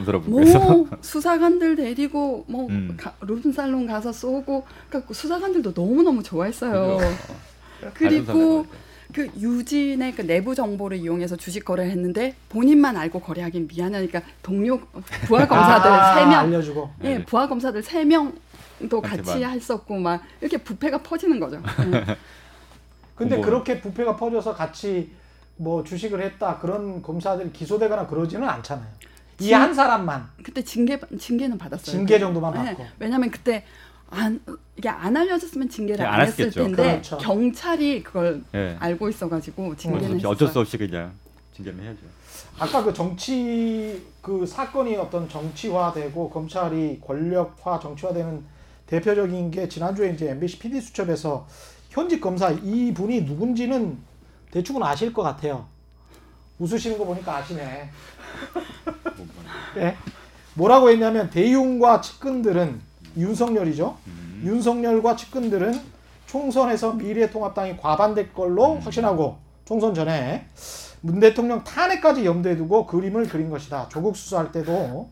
있어 뭐 수사관들 데리고 뭐 음. 가- 룸살롱 가서 쏘고 그러니까 수사관들도 너무 너무 좋아했어요. 그리고 그 유진의 그 내부 정보를 이용해서 주식 거래를 했는데 본인만 알고 거래하긴 미안하니까 동료 부하 검사들 아, 세 명, 알려주고. 예, 네. 부하 검사들 세 명도 같이. 했었고 막 이렇게 부패가 퍼지는 거죠. 예. 근데 공범. 그렇게 부패가 퍼져서 같이 뭐 주식을 했다 그런 검사들이 기소되거나 그러지는 않잖아요. 이 한 사람만 그때 징계 징계는 받았어요. 징계 정도만 예, 받고. 왜냐면 그때 안 이게 안 알려졌으면 징계를 네, 안, 안 했을 했겠죠. 텐데 그렇죠. 경찰이 그걸 예. 알고 있어가지고 징계는 어쩔 수- 했어요. 어쩔 수 없이 그냥 징계는 해야죠. 아까 그 정치 그 사건이 어떤 정치화되고 검찰이 권력화 정치화되는 대표적인 게 지난주에 이제 MBC PD 수첩에서 현직 검사 이 분이 누군지는 대충은 아실 것 같아요. 웃으시는 거 보니까 아시네. 네. 뭐라고 했냐면 대윤과 측근들은 윤석열이죠. 윤석열과 측근들은 총선에서 미래통합당이 과반될 걸로 확신하고 총선 전에 문 대통령 탄핵까지 염두에 두고 그림을 그린 것이다. 조국 수사할 때도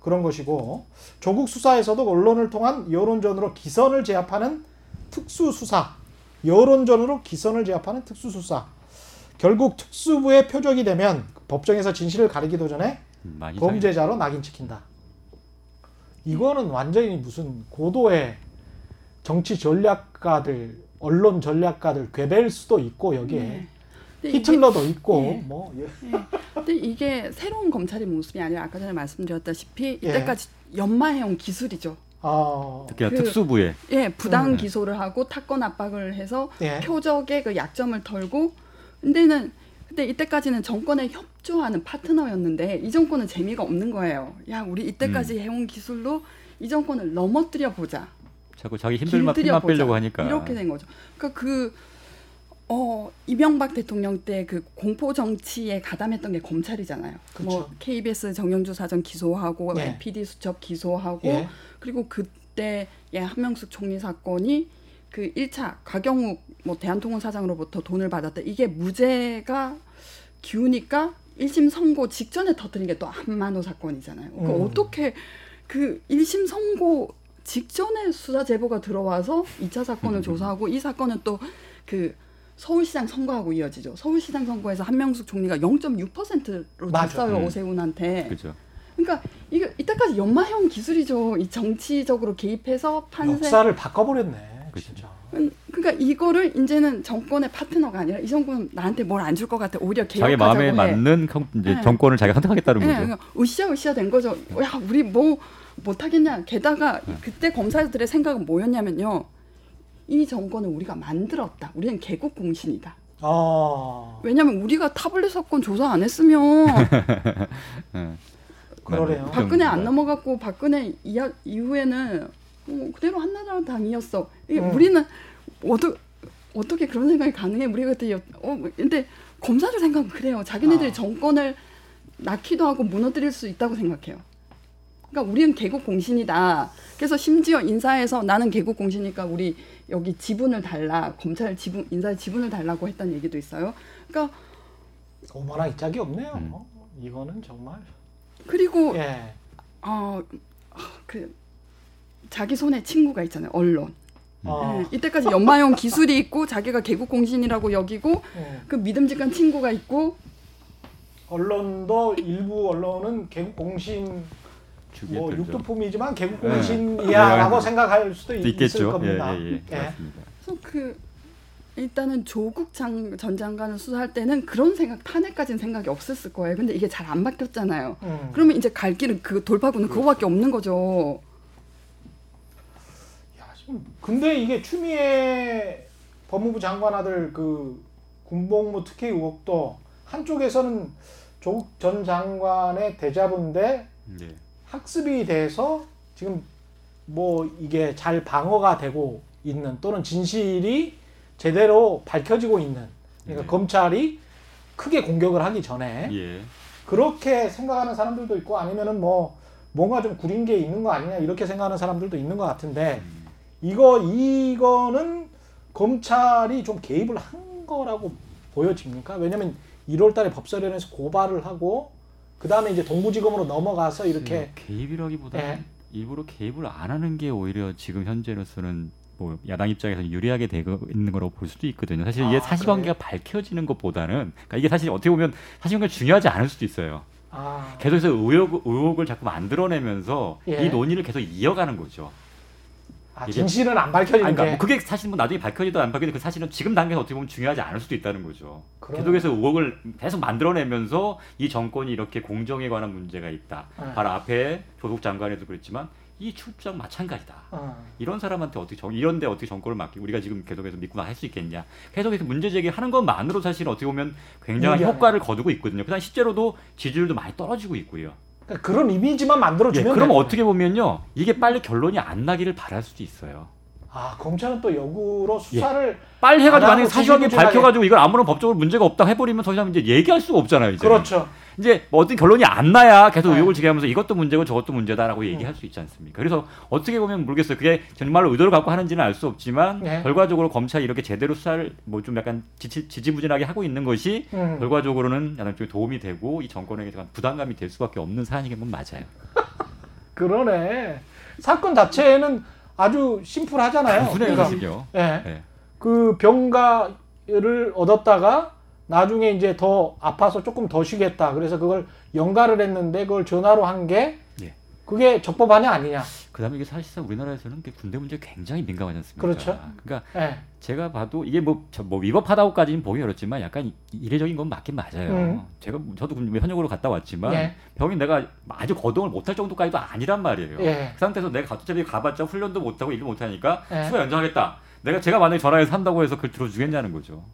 그런 것이고 조국 수사에서도 언론을 통한 여론전으로 기선을 제압하는 특수수사, 여론전으로 기선을 제압하는 특수수사. 결국 특수부의 표적이 되면 법정에서 진실을 가리기도 전에 음, 범죄자로 낙인 찍힌다. 이거는 완전히 무슨 고도의 정치 전략가들, 언론 전략가들 괴벨 수도 있고 여기에 네. 근데 이게- 히틀러도 있고 예. 뭐 예. 근데 이게 새로운 검찰의 모습이 아니라 아까 전에 말씀드렸다시피 예. 이때까지 연마해온 기술이죠. 아, 특히나 그- 특수부에 예, 부당 음. 기소를 하고 타건 압박을 해서 예. 표적의 그 약점을 털고 근데는 근데 이때까지는 정권에 협조하는 파트너였는데 이 정권은 재미가 없는 거예요. 야, 우리 음. 이때까지 해온 기술로 이 정권을 넘어뜨려 보자. 자꾸 자기 힘들만 핀만 빼려고 보자. 하니까 이렇게 된 거죠. 그러니까 그 어, 이명박 대통령 때 그 공포 정치에 가담했던 게 검찰이잖아요. 뭐 그쵸. KBS 정영주 사장 기소하고 예. PD 수첩 기소하고 예. 그리고 그때 예, 한명숙 총리 사건이 그 1차 곽영욱 뭐 대한통운 사장으로부터 돈을 받았다. 이게 무죄가 기우니까 1심 선고 직전에 터뜨린 게 또 한만호 사건이잖아요. 그 음. 어떻게 그 1심 선고 직전에 수사 제보가 들어와서 2차 사건을 음. 조사하고 이 사건은 또그 서울시장 선거하고 이어지죠. 서울시장 선거에서 한명숙 총리가 0.6%로 맞아. 졌어요 음. 오세훈한테. 그죠. 그러니까 이게 이때까지 연마형 기술이죠. 이 정치적으로 개입해서 판세. 역사를 바꿔버렸네. 그치. 진짜. 음, 그러니까 이거를 이제는 정권의 파트너가 아니라 이 정권 나한테 뭘 안 줄 것 같아. 오히려 자기 개혁하자고 마음에 해. 맞는 컴- 이제 네. 정권을 자기가 선택하겠다는 예, 거죠. 그러니까 으쌰 으쌰 된 거죠. 야 우리 뭐 못하겠냐. 게다가 네. 그때 검사들의 생각은 뭐였냐면요. 이 정권을 우리가 만들었다. 우리는 개국 공신이다. 아, 왜냐하면 우리가 타블렛 사건 조사 안 했으면 예. 그러네요. 맞아요. 박근혜 안 정도가. 넘어갔고 박근혜 이하, 이후에는 어, 그대로 한나라 당이었어. 이게 음. 우리는 어떠, 어떻게 그런 생각이 가능해? 우리가 그때 여- 어 근데 검사들 생각은 그래요. 자기네들이 아. 정권을 낳기도 하고 무너뜨릴 수 있다고 생각해요. 그러니까 우리는 개국 공신이다. 그래서 심지어 인사에서 나는 개국 공신이니까 우리 여기 지분을 달라 검찰 지분 인사의 지분을 달라고 했다는 얘기도 있어요. 그러니까 어머나 이 짝이 없네요. 음. 이거는 정말. 그리고 예. 어, 그 자기 손에 친구가 있잖아요. 언론. 아, 예, 이때까지 연마형 기술이 있고 자기가 개국 공신이라고 여기고 예. 그 믿음직한 친구가 있고 언론도 일부 언론은 개국 공신 주기에 뭐 들죠. 육두품이지만 개국 네. 공신이야라고 네. 생각할 수도 있- 있겠죠. 있을 겁니다. 예, 예, 예. 예. 맞습니다. 그래서 그 일단은 조국 장, 전 장관을 수사할 때는 그런 생각 탄핵까지는 생각이 없었을 거예요. 근데 이게 잘 안 바뀌었잖아요. 음. 그러면 이제 갈 길은 그 돌파구는 그거밖에 없는 거죠. 야, 지금 근데 이게 추미애 법무부 장관 아들 그 군복무 특혜 의혹도 한쪽에서는 조국 전 장관의 대자본데 네. 학습이 돼서 지금 뭐 이게 잘 방어가 되고 있는 또는 진실이 제대로 밝혀지고 있는 그러니까 네. 검찰이 크게 공격을 하기 전에 예. 그렇게 생각하는 사람들도 있고 아니면은 뭐 뭔가 좀 구린 게 있는 거 아니냐 이렇게 생각하는 사람들도 있는 것 같은데 음. 이거 이거는 검찰이 좀 개입을 한 거라고 보여집니까? 왜냐면 1월달에 법사위원회에서 고발을 하고 그 다음에 이제 동부지검으로 넘어가서 이렇게 네, 개입이라기보다 예. 는 일부러 개입을 안 하는 게 오히려 지금 현재로서는 뭐 야당 입장에서 유리하게 되고 있는 거라고 볼 수도 있거든요. 사실 이게 아, 사실관계가 밝혀지는 것보다는 그러니까 이게 사실 어떻게 보면 사실관계가 중요하지 않을 수도 있어요. 아, 계속해서 의혹, 의혹을 자꾸 만들어내면서 예. 이 논의를 계속 이어가는 거죠. 아, 진실은 안 밝혀지는 아니, 그러니까 게뭐 그게 사실 뭐 나중에 밝혀지도 안 밝혀지도 그 사실은 지금 단계에서 어떻게 보면 중요하지 않을 수도 있다는 거죠. 그러네. 계속해서 의혹을 계속 만들어내면서 이 정권이 이렇게 공정에 관한 문제가 있다. 네. 바로 앞에 조국 장관에도 그랬지만 이 출장 마찬가지다. 어. 이런 사람한테 어떻게 정, 이런데 어떻게 정권을 맡기 우리가 지금 계속해서 믿고 할 수 있겠냐? 계속해서 문제 제기하는 것만으로 사실 어떻게 보면 굉장한. 효과를 거두고 있거든요. 그다음 실제로도 지지율도 많이 떨어지고 있고요. 그러니까 그런 이미지만 예, 만들어주면 그럼 돼요. 어떻게 보면요, 이게 빨리 결론이 안 나기를 바랄 수도 있어요. 아 검찰은 또 역으로 수사를 빨리 해가지고 안 만약에 사실관계. 밝혀가지고 이걸 아무런 법적으로 문제가 없다 해버리면 더 이상 이제 얘기할 수가 없잖아요. 이제 그렇죠. 이제 뭐 어떤 결론이 안 나야 계속 네. 의혹을 제기하면서 이것도 문제고 저것도 문제다라고 얘기할 수 있지 않습니까? 그래서 어떻게 보면 모르겠어요. 그게 정말로 의도를 갖고 하는지는 알 수 없지만 네. 결과적으로 검찰이 이렇게 제대로 수사를 뭐 좀 약간 지지, 지지부진하게 하고 있는 것이 음. 결과적으로는 약간 좀 도움이 되고 이 정권에게 약간 부담감이 될 수밖에 없는 사안이긴 건 맞아요. 그러네. 사건 자체는 아주 심플하잖아요. 그러니까. 예. 네. 그 병가를 얻었다가 나중에 이제 더 아파서 조금 더 쉬겠다. 그래서 그걸 연가를 했는데 그걸 전화로 한게 예. 그게 적법하냐 아니냐. 그다음에 이게 사실상 우리나라에서는 그 군대 문제 굉장히 민감하지 않습니까? 그렇죠. 그러니까 예. 제가 봐도 이게 뭐, 저, 뭐 위법하다고까지는 보기 어렵지만 약간 이- 이례적인 건 맞긴 맞아요. 음. 제가 저도 군- 현역으로 갔다 왔지만 예. 병이 내가 아주 거동을 못할 정도까지도 아니란 말이에요. 예. 그 상태에서 내가 갑자기 가봤자 훈련도 못하고 일도 못하니까 예. 수가 연장하겠다. 내가 제가 만약에 전화해서 산다고 해서 그걸 들어주겠냐는 거죠.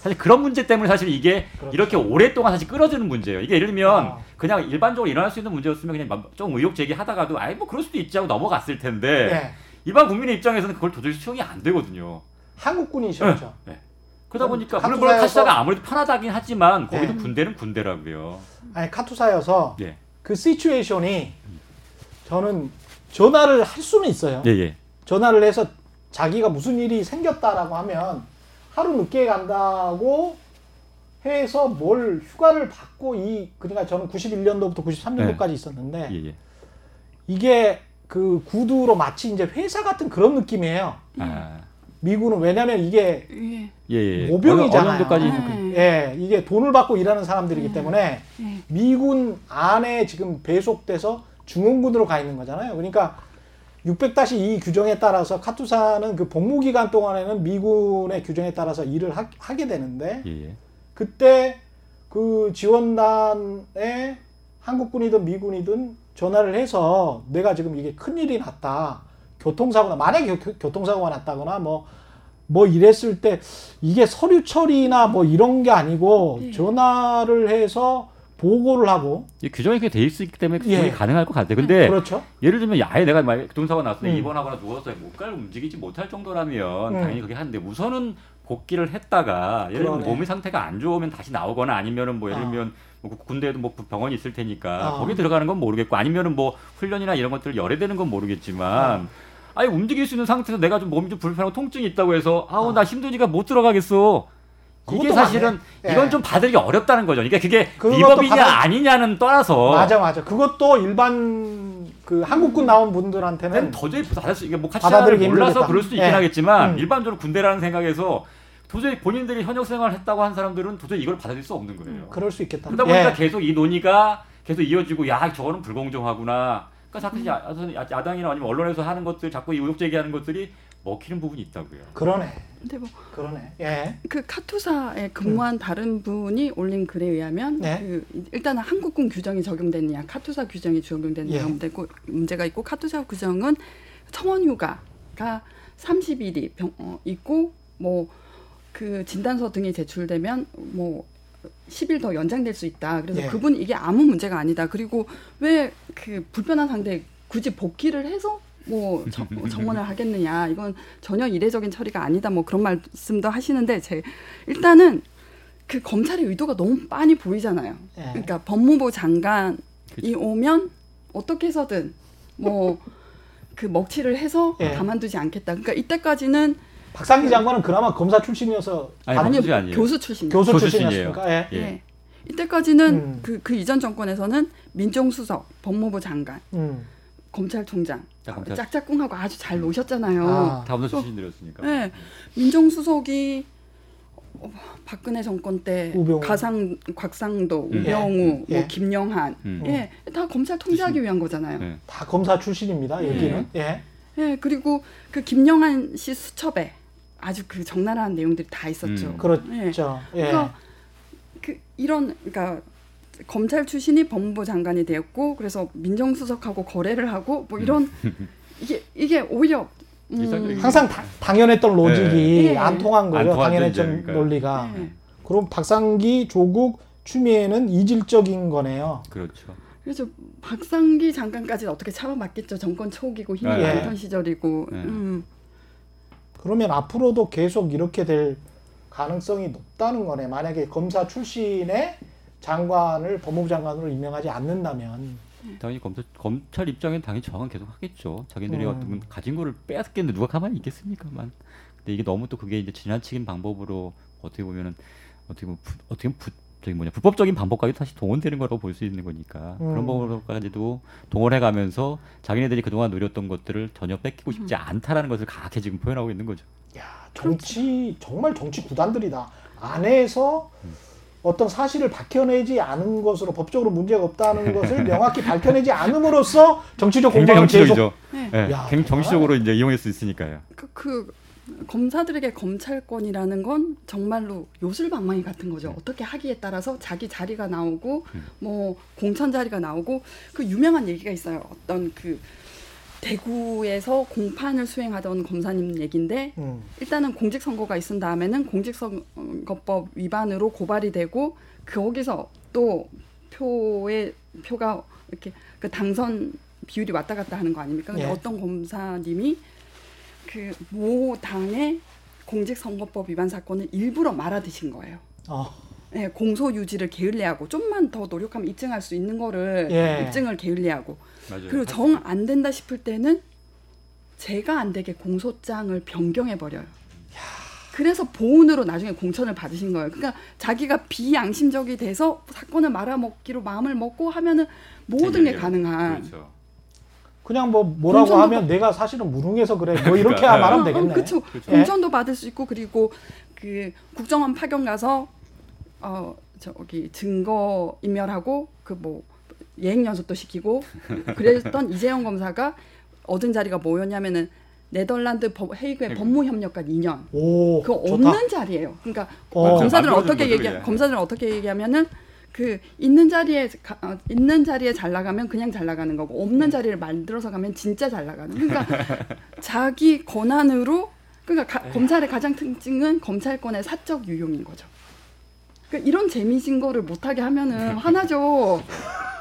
사실 그런 문제 때문에 사실 이게 그렇죠. 이렇게 오랫동안 사실 끌어지는 문제예요. 이게 예를 들면 아. 그냥 일반적으로 일어날 수 있는 문제였으면 그냥 막좀 의혹 제기하다가도 아이 뭐 그럴 수도 있지 하고 넘어갔을 텐데 예. 일반 국민의 입장에서는 그걸 도저히 수용이 안 되거든요. 한국군이셨죠. 그러다 그럼 보니까 카투사에서- 물론 물론 카시사가 아무래도 편하다긴 하지만 거기도 예. 군대는 군대라고요. 아니 카투사여서 예. 그 시츄에이션이 저는 전화를 할 수는 있어요. 예, 예. 전화를 해서 자기가 무슨 일이 생겼다라고 하면 하루 늦게 간다고 해서 뭘 휴가를 받고 이 그러니까 저는 91년도부터 93년도까지 있었는데 예, 예. 이게 그 구두로 마치 이제 회사 같은 그런 느낌이에요. 아. 미국은 왜냐면 이게 예. 예, 예. 모병이잖아요. 어느 정도까지 네. 예, 이게 돈을 받고 일하는 사람들이기 음. 때문에 예. 미군 안에 지금 배속돼서 중원군으로 가 있는 거잖아요. 그러니까 600-2 규정에 따라서 카투사는 그 복무 기간 동안에는 미군의 규정에 따라서 일을 하, 게 되는데 예, 예. 그때 그 지원단에 한국군이든 미군이든 전화를 해서 내가 지금 이게 큰일이 났다. 교통사고나 만약에 교, 교통사고가 났다거나 뭐뭐 이랬을 때 이게 서류 처리나 뭐 이런 게 아니고 네. 전화를 해서 보고를 하고 이 규정이 그렇게 돼 있기 때문에 예. 그게 가능할 것 같아요. 근데 그렇죠. 예를 들면 아예 내가 만약 교통사고 났어 음. 입원하거나 누워서 못갈 움직이지 못할 정도라면 음. 당연히 그게 하는데 우선은 복귀를 했다가 예를 들면. 몸의 상태가 안 좋으면 다시 나오거나 아니면은 뭐 예를 아. 들면 뭐 군대에도 뭐 병원이 있을 테니까 아. 거기 들어가는 건 모르겠고 아니면은 뭐 훈련이나 이런 것들 열애되는 건 모르겠지만 아. 아예 움직일 수 있는 상태에서 내가 좀 몸이 좀 불편하고 통증이 있다고 해서 아우 아. 나 힘드니까 못 들어가겠어. 이게 사실은 맞네. 이건 예. 좀 받으기 어렵다는 거죠. 그러니까 그게 위법이냐 받아- 아니냐는 떠나서 맞아 맞아. 그것도 일반 그 한국군 나온 분들한테는 는 도저히 받을 수 이게 뭐 받아들이기 카치사를 몰라서 힘들겠다. 그럴 수도 있긴 예. 하겠지만 음. 일반적으로 군대라는 생각에서 도저히 본인들이 현역 생활을 했다고 한 사람들은 도저히 이걸 받아들일 수 없는 거예요. 그럴 수 있겠다. 그러다 보니까 예. 계속 이 논의가 계속 이어지고 야 저거는 불공정하구나. 그러니까 자꾸 야, 야- 야당이나 아니면 언론에서 하는 것들 자꾸 이 의혹 제기하는 것들이 먹히는 부분이 있다고요. 그러네. 근데 뭐 그러네. 예. 그 카투사에 근무한 다른 분이 올린 글에 의하면 네. 그 일단 한국군 규정이 적용되느냐 카투사 규정이 적용되느냐 예. 문제고 문제가 있고 카투사 규정은 청원 휴가가 30일이 병, 어, 있고 뭐 그 진단서 등이 제출되면 뭐 10일 더 연장될 수 있다. 그래서 예. 그분 이게 아무 문제가 아니다. 그리고 왜 그 불편한 상대에 굳이 복귀를 해서 뭐 정, 정원을 하겠느냐. 이건 전혀 이례적인 처리가 아니다. 뭐 그런 말씀도 하시는데 제 일단은 그 검찰의 의도가 너무 빤히 보이잖아요. 예. 그러니까 법무부 장관이 그쵸. 오면 어떻게 해서든 뭐 그 먹칠을 해서 예. 가만두지 않겠다. 그러니까 이때까지는 박상기 장관은 그나마 검사 출신이어서 아니, 반- 아니 교수 아니에요. 교수 출신. 교수 교수 출신이었으니까. 예. 예. 예. 이때까지는 음. 그, 그 이전 정권에서는 민정수석, 법무부 장관, 음. 검찰총장 자, 검찰- 짝짝꿍하고 아주 잘 노셨잖아요. 아. 다음도 출신들이었으니까. 네, 민정수석이 어, 박근혜 정권 때 우병우. 가상 곽상도, 음. 우병우, 예. 뭐 예. 김영한, 음. 예, 다 검찰 통제하기 위한 거잖아요. 네. 다 검사 출신입니다. 여기는. 예. 예, 그리고 그 김영한 씨 수첩에 아주 그 적나라한 내용들이 다 있었죠. 음. 그렇죠. 예. 그러니까 그 이런 그러니까 검찰 출신이 법무부 장관이 되었고 그래서 민정수석하고 거래를 하고 뭐 이런 이게 이게 오히려 음, 일상적인 항상 다- 당연했던 로직이 예. 안 통한. 안 통하죠, 당연했던 그러니까. 논리가. 네. 그럼 박상기, 조국, 추미애는 이질적인 거네요. 그렇죠. 그래서 박상기 장관까지 어떻게 참아봤겠죠. 정권 초기고 힘이 네. 많던 시절이고. 네. 음. 그러면 앞으로도 계속 이렇게 될 가능성이 높다는 거네. 만약에 검사 출신의 장관을 법무부 장관으로 임명하지 않는다면 당연히 검찰 검찰 입장엔 당연히 저항은 계속 하겠죠. 자기들이 음. 어떤 가진 거를 빼앗겠는데 누가 가만히 있겠습니까만. 근데 이게 너무 또 그게 이제 지나치긴 방법으로 어떻게 보면은 어떻게 보면 부, 어떻게 보면 부, 저기 뭐냐 불법적인 방법까지 다시 동원되는 거라고 볼 수 있는 거니까 음. 그런 방법까지도 동원해가면서 자기네들이 그동안 누렸던 것들을 전혀 뺏기고 싶지 않다라는 것을 강하게 지금 표현하고 있는 거죠. 야 정치 정말 정치 구단들이다. 안에서 어떤 사실을 밝혀내지 않은 것으로 법적으로 문제가 없다는 것을 명확히 밝혀내지 않음으로써 정치적 공방을 계속 정치적이죠. 네. 예, 야, 굉장히 정치적으로 이제 이용할 수 있으니까요. 그, 그 검사들에게 검찰권이라는 건 정말로 요술방망이 같은 거죠. 네. 어떻게 하기에 따라서 자기 자리가 나오고 음. 뭐 공천 자리가 나오고 그 유명한 얘기가 있어요. 어떤 그 대구에서 공판을 수행하던 검사님 얘긴데 음. 일단은 공직선거가 있은 다음에는 공직선거법 위반으로 고발이 되고 거기서 또 표의 표가 이렇게 그 당선 비율이 왔다 갔다 하는 거 아닙니까? 근데 예. 어떤 검사님이 그 모 당의 공직선거법 위반 사건을 일부러 말아드신 거예요. 어. 예, 공소 유지를 게을리하고 좀만 더 노력하면 입증할 수 있는 거를 예. 입증을 게을리하고 맞아요. 그리고 정 안 된다 싶을 때는 제가 안 되게 공소장을 변경해 버려요. 그래서 보훈으로 나중에 공천을 받으신 거예요. 그러니까 자기가 비양심적이 돼서 사건을 말아먹기로 마음을 먹고 하면은 모든 게 가능한. 그렇죠. 그냥 뭐 뭐라고 하면 내가 사실은 무능해서 그래. 뭐 이렇게 그러니까, 말하면 어, 되겠네. 어. 그쵸. 공천도 받을 수 있고 그리고 그 국정원 파견 가서 어 저기 증거 인멸하고 그 뭐 예행 연습도 시키고 그랬던 이재영 검사가 얻은 자리가 뭐였냐면은 네덜란드 법, 헤이그의 헤이그. 법무협력관 2년. 오, 그 좋다. 없는 자리예요. 그러니까 어. 검사들은 만들어준 어떻게 얘기 그게. 검사들은 어떻게 얘기하면은 그 있는 자리에 가, 어, 있는 자리에 잘 나가면 그냥 잘 나가는 거고 없는 자리를 만들어서 가면 진짜 잘 나가는. 그러니까 자기 권한으로 그러니까 가, 검찰의 가장 특징은 검찰권의 사적 유용인 거죠. 그러니까 이런 재미진 거를 못하게 하면은 화나죠.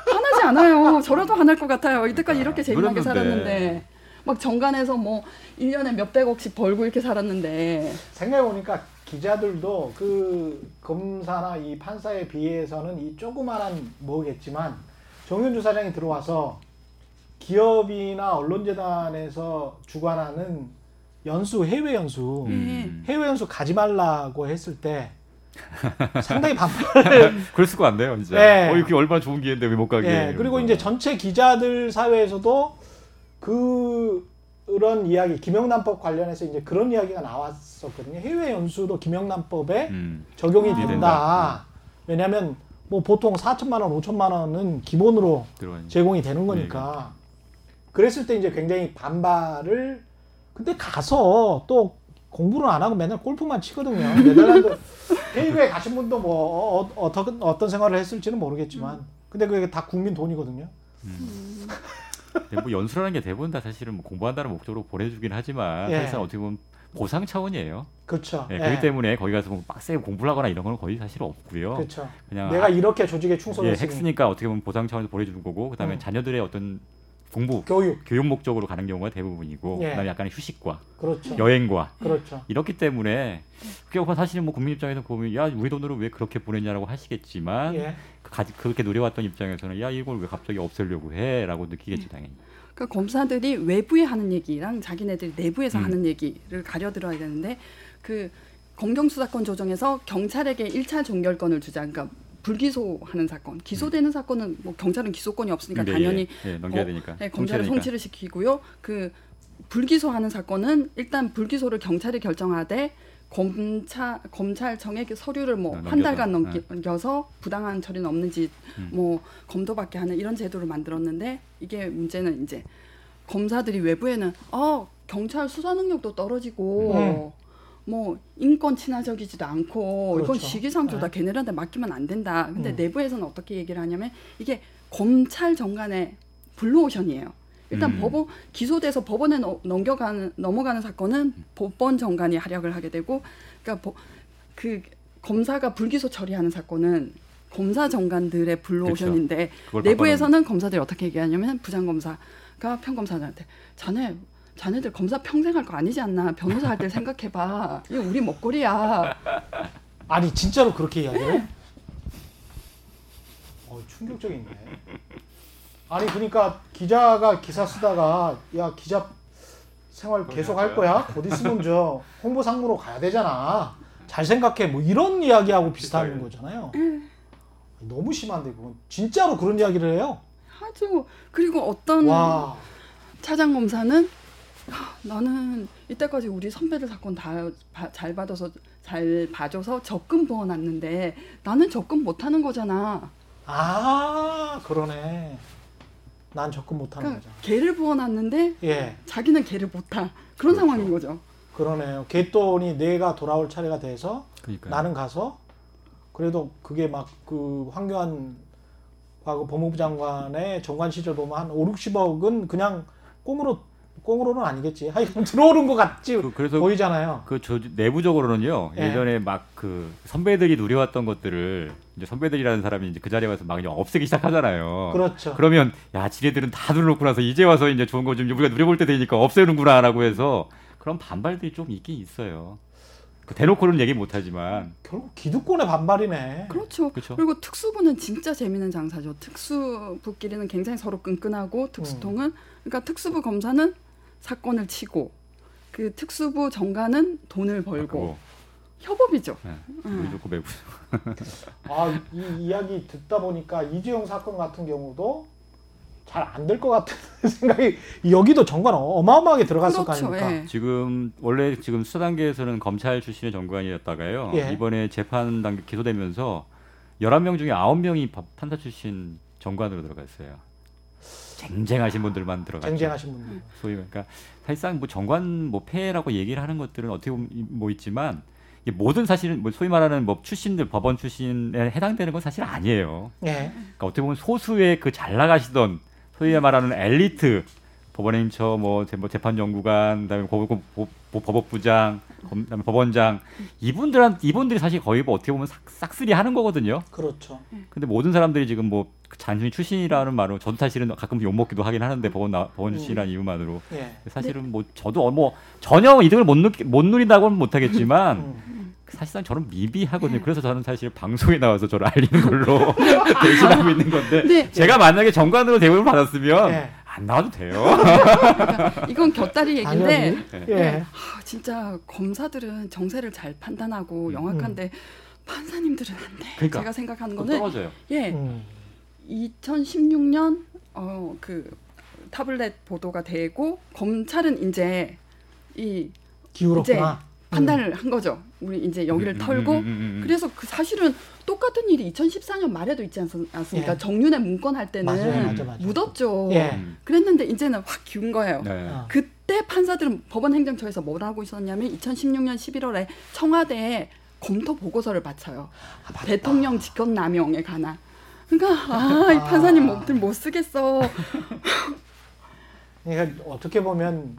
화나지 않아요. 저라도 화날 것 같아요. 이때까지 이렇게 재미나게 그랬는데. 살았는데 막 정관에서 뭐 1년에 몇백억씩 벌고 이렇게 살았는데 생각해보니까 기자들도 그 검사나 이 판사에 비해서는 이 조그만한 뭐겠지만 정윤주 사장이 들어와서 기업이나 언론재단에서 주관하는 연수 해외 연수 음. 해외 연수 가지 말라고 했을 때 상당히 반발. 그럴 수가 안 돼요, 진짜. 네. 어, 이게 얼마나 좋은 기회인데 왜 못 가게. 예, 그리고. 이제 전체 기자들 사회에서도 그 그런 이야기 김영란법 관련해서 이제 그런 이야기가 나왔었거든요. 해외 연수도 김영란법에 음. 적용이 아. 된다. 된다. 왜냐하면 뭐 보통 4천만 원, 5천만 원은 기본으로 들어가니. 제공이 되는 거니까. 그랬을 때 이제 굉장히 반발을 근데 가서 또 공부를 안 하고 맨날 골프만 치거든요. 네덜란드 헤이그에 가신 분도 뭐 어, 어, 어떤 어떤 생활을 했을지는 모르겠지만 근데 그게 다 국민 돈이거든요. 근데 뭐 연수라는 게 대부분 다 사실은 뭐 공부한다는 목적으로 보내주긴 하지만 예. 사실상 어떻게 보면 보상 차원이에요. 그렇죠. 예, 예. 그렇기 때문에 거기 가서 뭐 빡세게 공부를 하거나 이런 건 거의 사실 없고요. 그렇죠. 그냥 내가 아, 이렇게 조직에 예, 충성했으니 핵스니까 어떻게 보면 보상 차원에서 보내주는 거고 그다음에 음. 자녀들의 어떤 공부, 교육. 교육 목적으로 가는 경우가 대부분이고 예. 그다음에 약간의 휴식과 그렇죠. 여행과 그렇죠. 이렇기 때문에 그게 사실은 뭐 국민 입장에서 보면 야 우리 돈으로 왜 그렇게 보냈냐라고 하시겠지만 예. 그 가- 그렇게 노려왔던 입장에서는 야 이걸 왜 갑자기 없애려고 해라고 느끼겠죠 당연히. 그러니까 검사들이 외부에 하는 얘기랑 자기네들이 내부에서 음. 하는 얘기를 가려들어야 되는데 그 검경수사권 조정에서 경찰에게 1차 종결권을 주자. 그러니까 불기소하는 사건, 기소되는 사건은 뭐 경찰은 기소권이 없으니까 네, 당연히 예, 예, 넘겨야 어, 되니까. 네, 검찰은. 송치를 시키고요. 그 불기소하는 사건은 일단 불기소를 경찰이 결정하되 검찰 검찰청에 그 서류를 뭐 어, 한 넘겨서. 달간 넘겨서 부당한 처리는 없는지 음. 뭐 검토받게 하는 이런 제도를 만들었는데 이게 문제는 이제 검사들이 외부에는 어 경찰 수사 능력도 떨어지고 음. 뭐 인권 친화적이지도 않고 이건 그렇죠. 시기상조다 네. 걔네들한테 맡기면 안 된다. 근데 음. 내부에서는 어떻게 얘기를 하냐면 이게 검찰 정관의 블루오션이에요. 일단 음. 법원 기소돼서 법원에 넘- 넘겨가는 넘어가는 사건은 법원 정관이 활약을 하게 되고 그러니까 보- 그 검사가 불기소 처리하는 사건은 검사 정관들의 블루오션인데 그걸 내부에서는 검사들이 어떻게 얘기하냐면 부장 검사가 평검사들한테 자네 자네들 검사 평생 할 거 아니지 않나 변호사 할 때 생각해봐 이거 우리 먹거리야 아니 진짜로 그렇게 이야기해? 어 충격적이네. 아니 그러니까 기자가 기사 쓰다가 야 기자 생활 계속 할 거야? 곧 있으면 저 홍보 상무로 가야 되잖아. 잘 생각해. 뭐 이런 이야기하고 비슷한 거잖아요. 너무 심한데 그건 진짜로 그런 이야기를 해요. 아주 그리고 어떤 와. 차장 검사는 하, 나는 이때까지 우리 선배들 사건 다 잘 받아서 잘 봐줘서 적금 부어놨는데 나는 적금 못하는 거잖아. 아 그러네. 난 접근 못하는 그러니까 거죠. 개를 부어놨는데 예, 자기는 개를 못타 그런 그렇죠. 상황인 거죠. 그러네요. 개돈이 내가 돌아올 차례가 돼서 그러니까 나는 가서 그래도 그게 막 그 황교안 하고 법무부 장관의 정관 시절 보면 한 5, 60억은 그냥 꽁으로 꽁으로는 아니겠지. 하여튼 들어오는 것 같지 그, 그래서 보이잖아요. 그 저 내부적으로는요 예. 예전에 막 그 선배들이 누려왔던 것들을 이제 선배들이라는 사람이 이제 그 자리에 와서 막 그냥 없애기 시작하잖아요. 그렇죠. 그러면 야 지네들은 다 눌러놓고 나서 이제 와서 이제 좋은 거 좀 우리가 누려볼 때 되니까 없애는구나라고 해서 그런 반발들이 좀 있긴 있어요. 그 대놓고는 얘기 못하지만 결국 기득권의 반발이네. 그렇죠. 그렇죠. 그리고 특수부는 진짜 재미있는 장사죠. 특수부끼리는 굉장히 서로 끈끈하고 특수통은 그러니까 특수부 검사는 사건을 치고 그 특수부 정관은 돈을 벌고 그거, 협업이죠. 네. 음. 우리 좋고 매부 아, 이 이야기 듣다 보니까 이재용 사건 같은 경우도 잘 안 될 것 같은 생각이 여기도 정관 어마어마하게 들어갔을 거 그렇죠. 아닙니까? 예. 지금 원래 지금 수사 단계에서는 검찰 출신의 정관이었다가요. 예. 이번에 재판 단계 기소되면서 11명 중에 9명이 판사 출신 정관으로 들어갔어요. 쟁쟁하신 분들만 들어갔죠. 쟁쟁하신 분들. 소위 그러니까 사실상 뭐 정관 뭐 폐해라고 얘기를 하는 것들은 어떻게 보면 뭐 있지만 이게 모든 사실은 뭐 소위 말하는 뭐 출신들 법원 출신에 해당되는 건 사실 아니에요. 예. 그러니까 어떻게 보면 소수의 그 잘 나가시던 소위 말하는 엘리트 법원행처 뭐, 재- 뭐 재판연구관 그다음에 법, 법, 법, 법업부장 검- 그다음에 법원장 이분들한 이분들이 사실 거의 뭐 어떻게 보면 싹, 싹쓸이 하는 거거든요. 그렇죠. 근데 모든 사람들이 지금 뭐 단순히 출신이라는 말로 저도 사실은 가끔 욕 먹기도 하긴 하는데 법원 나, 법원 출신이라는 이유만으로 예. 사실은 뭐 저도 어, 뭐 전혀 이득을 못, 누, 못 누린다고는 못하겠지만 음. 사실상 저는 미비하거든요. 그래서 저는 사실 방송에 나와서 저를 알리는 걸로 대신하고 있는 건데 네. 제가 만약에 정관으로 대우를 받았으면 예. 안 나와도 돼요. 그러니까 이건 곁다리 얘기인데 당연히. 예. 아, 진짜 검사들은 정세를 잘 판단하고 영악한데 판사님들은 안 돼. 그러니까. 제가 생각하는 거는 떨어져요. 예, 음. 2016년 어 그 타블렛 보도가 되고 검찰은 이제 이 기울었구나. 판단을 한 거죠. 우리 이제 여기를 음, 털고 음, 음, 음, 음. 그래서 그 사실은 똑같은 일이 2014년 말에도 있지 않습- 않습니까? 예. 정윤의 문건 할 때는 맞아요, 맞아, 맞아. 묻었죠. 예. 음. 그랬는데 이제는 확 기운 거예요. 네. 어. 그때 판사들은 법원 행정처에서 뭘 하고 있었냐면 2016년 11월에 청와대에 검토 보고서를 바쳐요. 아. 대통령 직권 남용에 관한. 그러니까 아, 이 판사님 아. 몸들 못 쓰겠어. 그러니까 어떻게 보면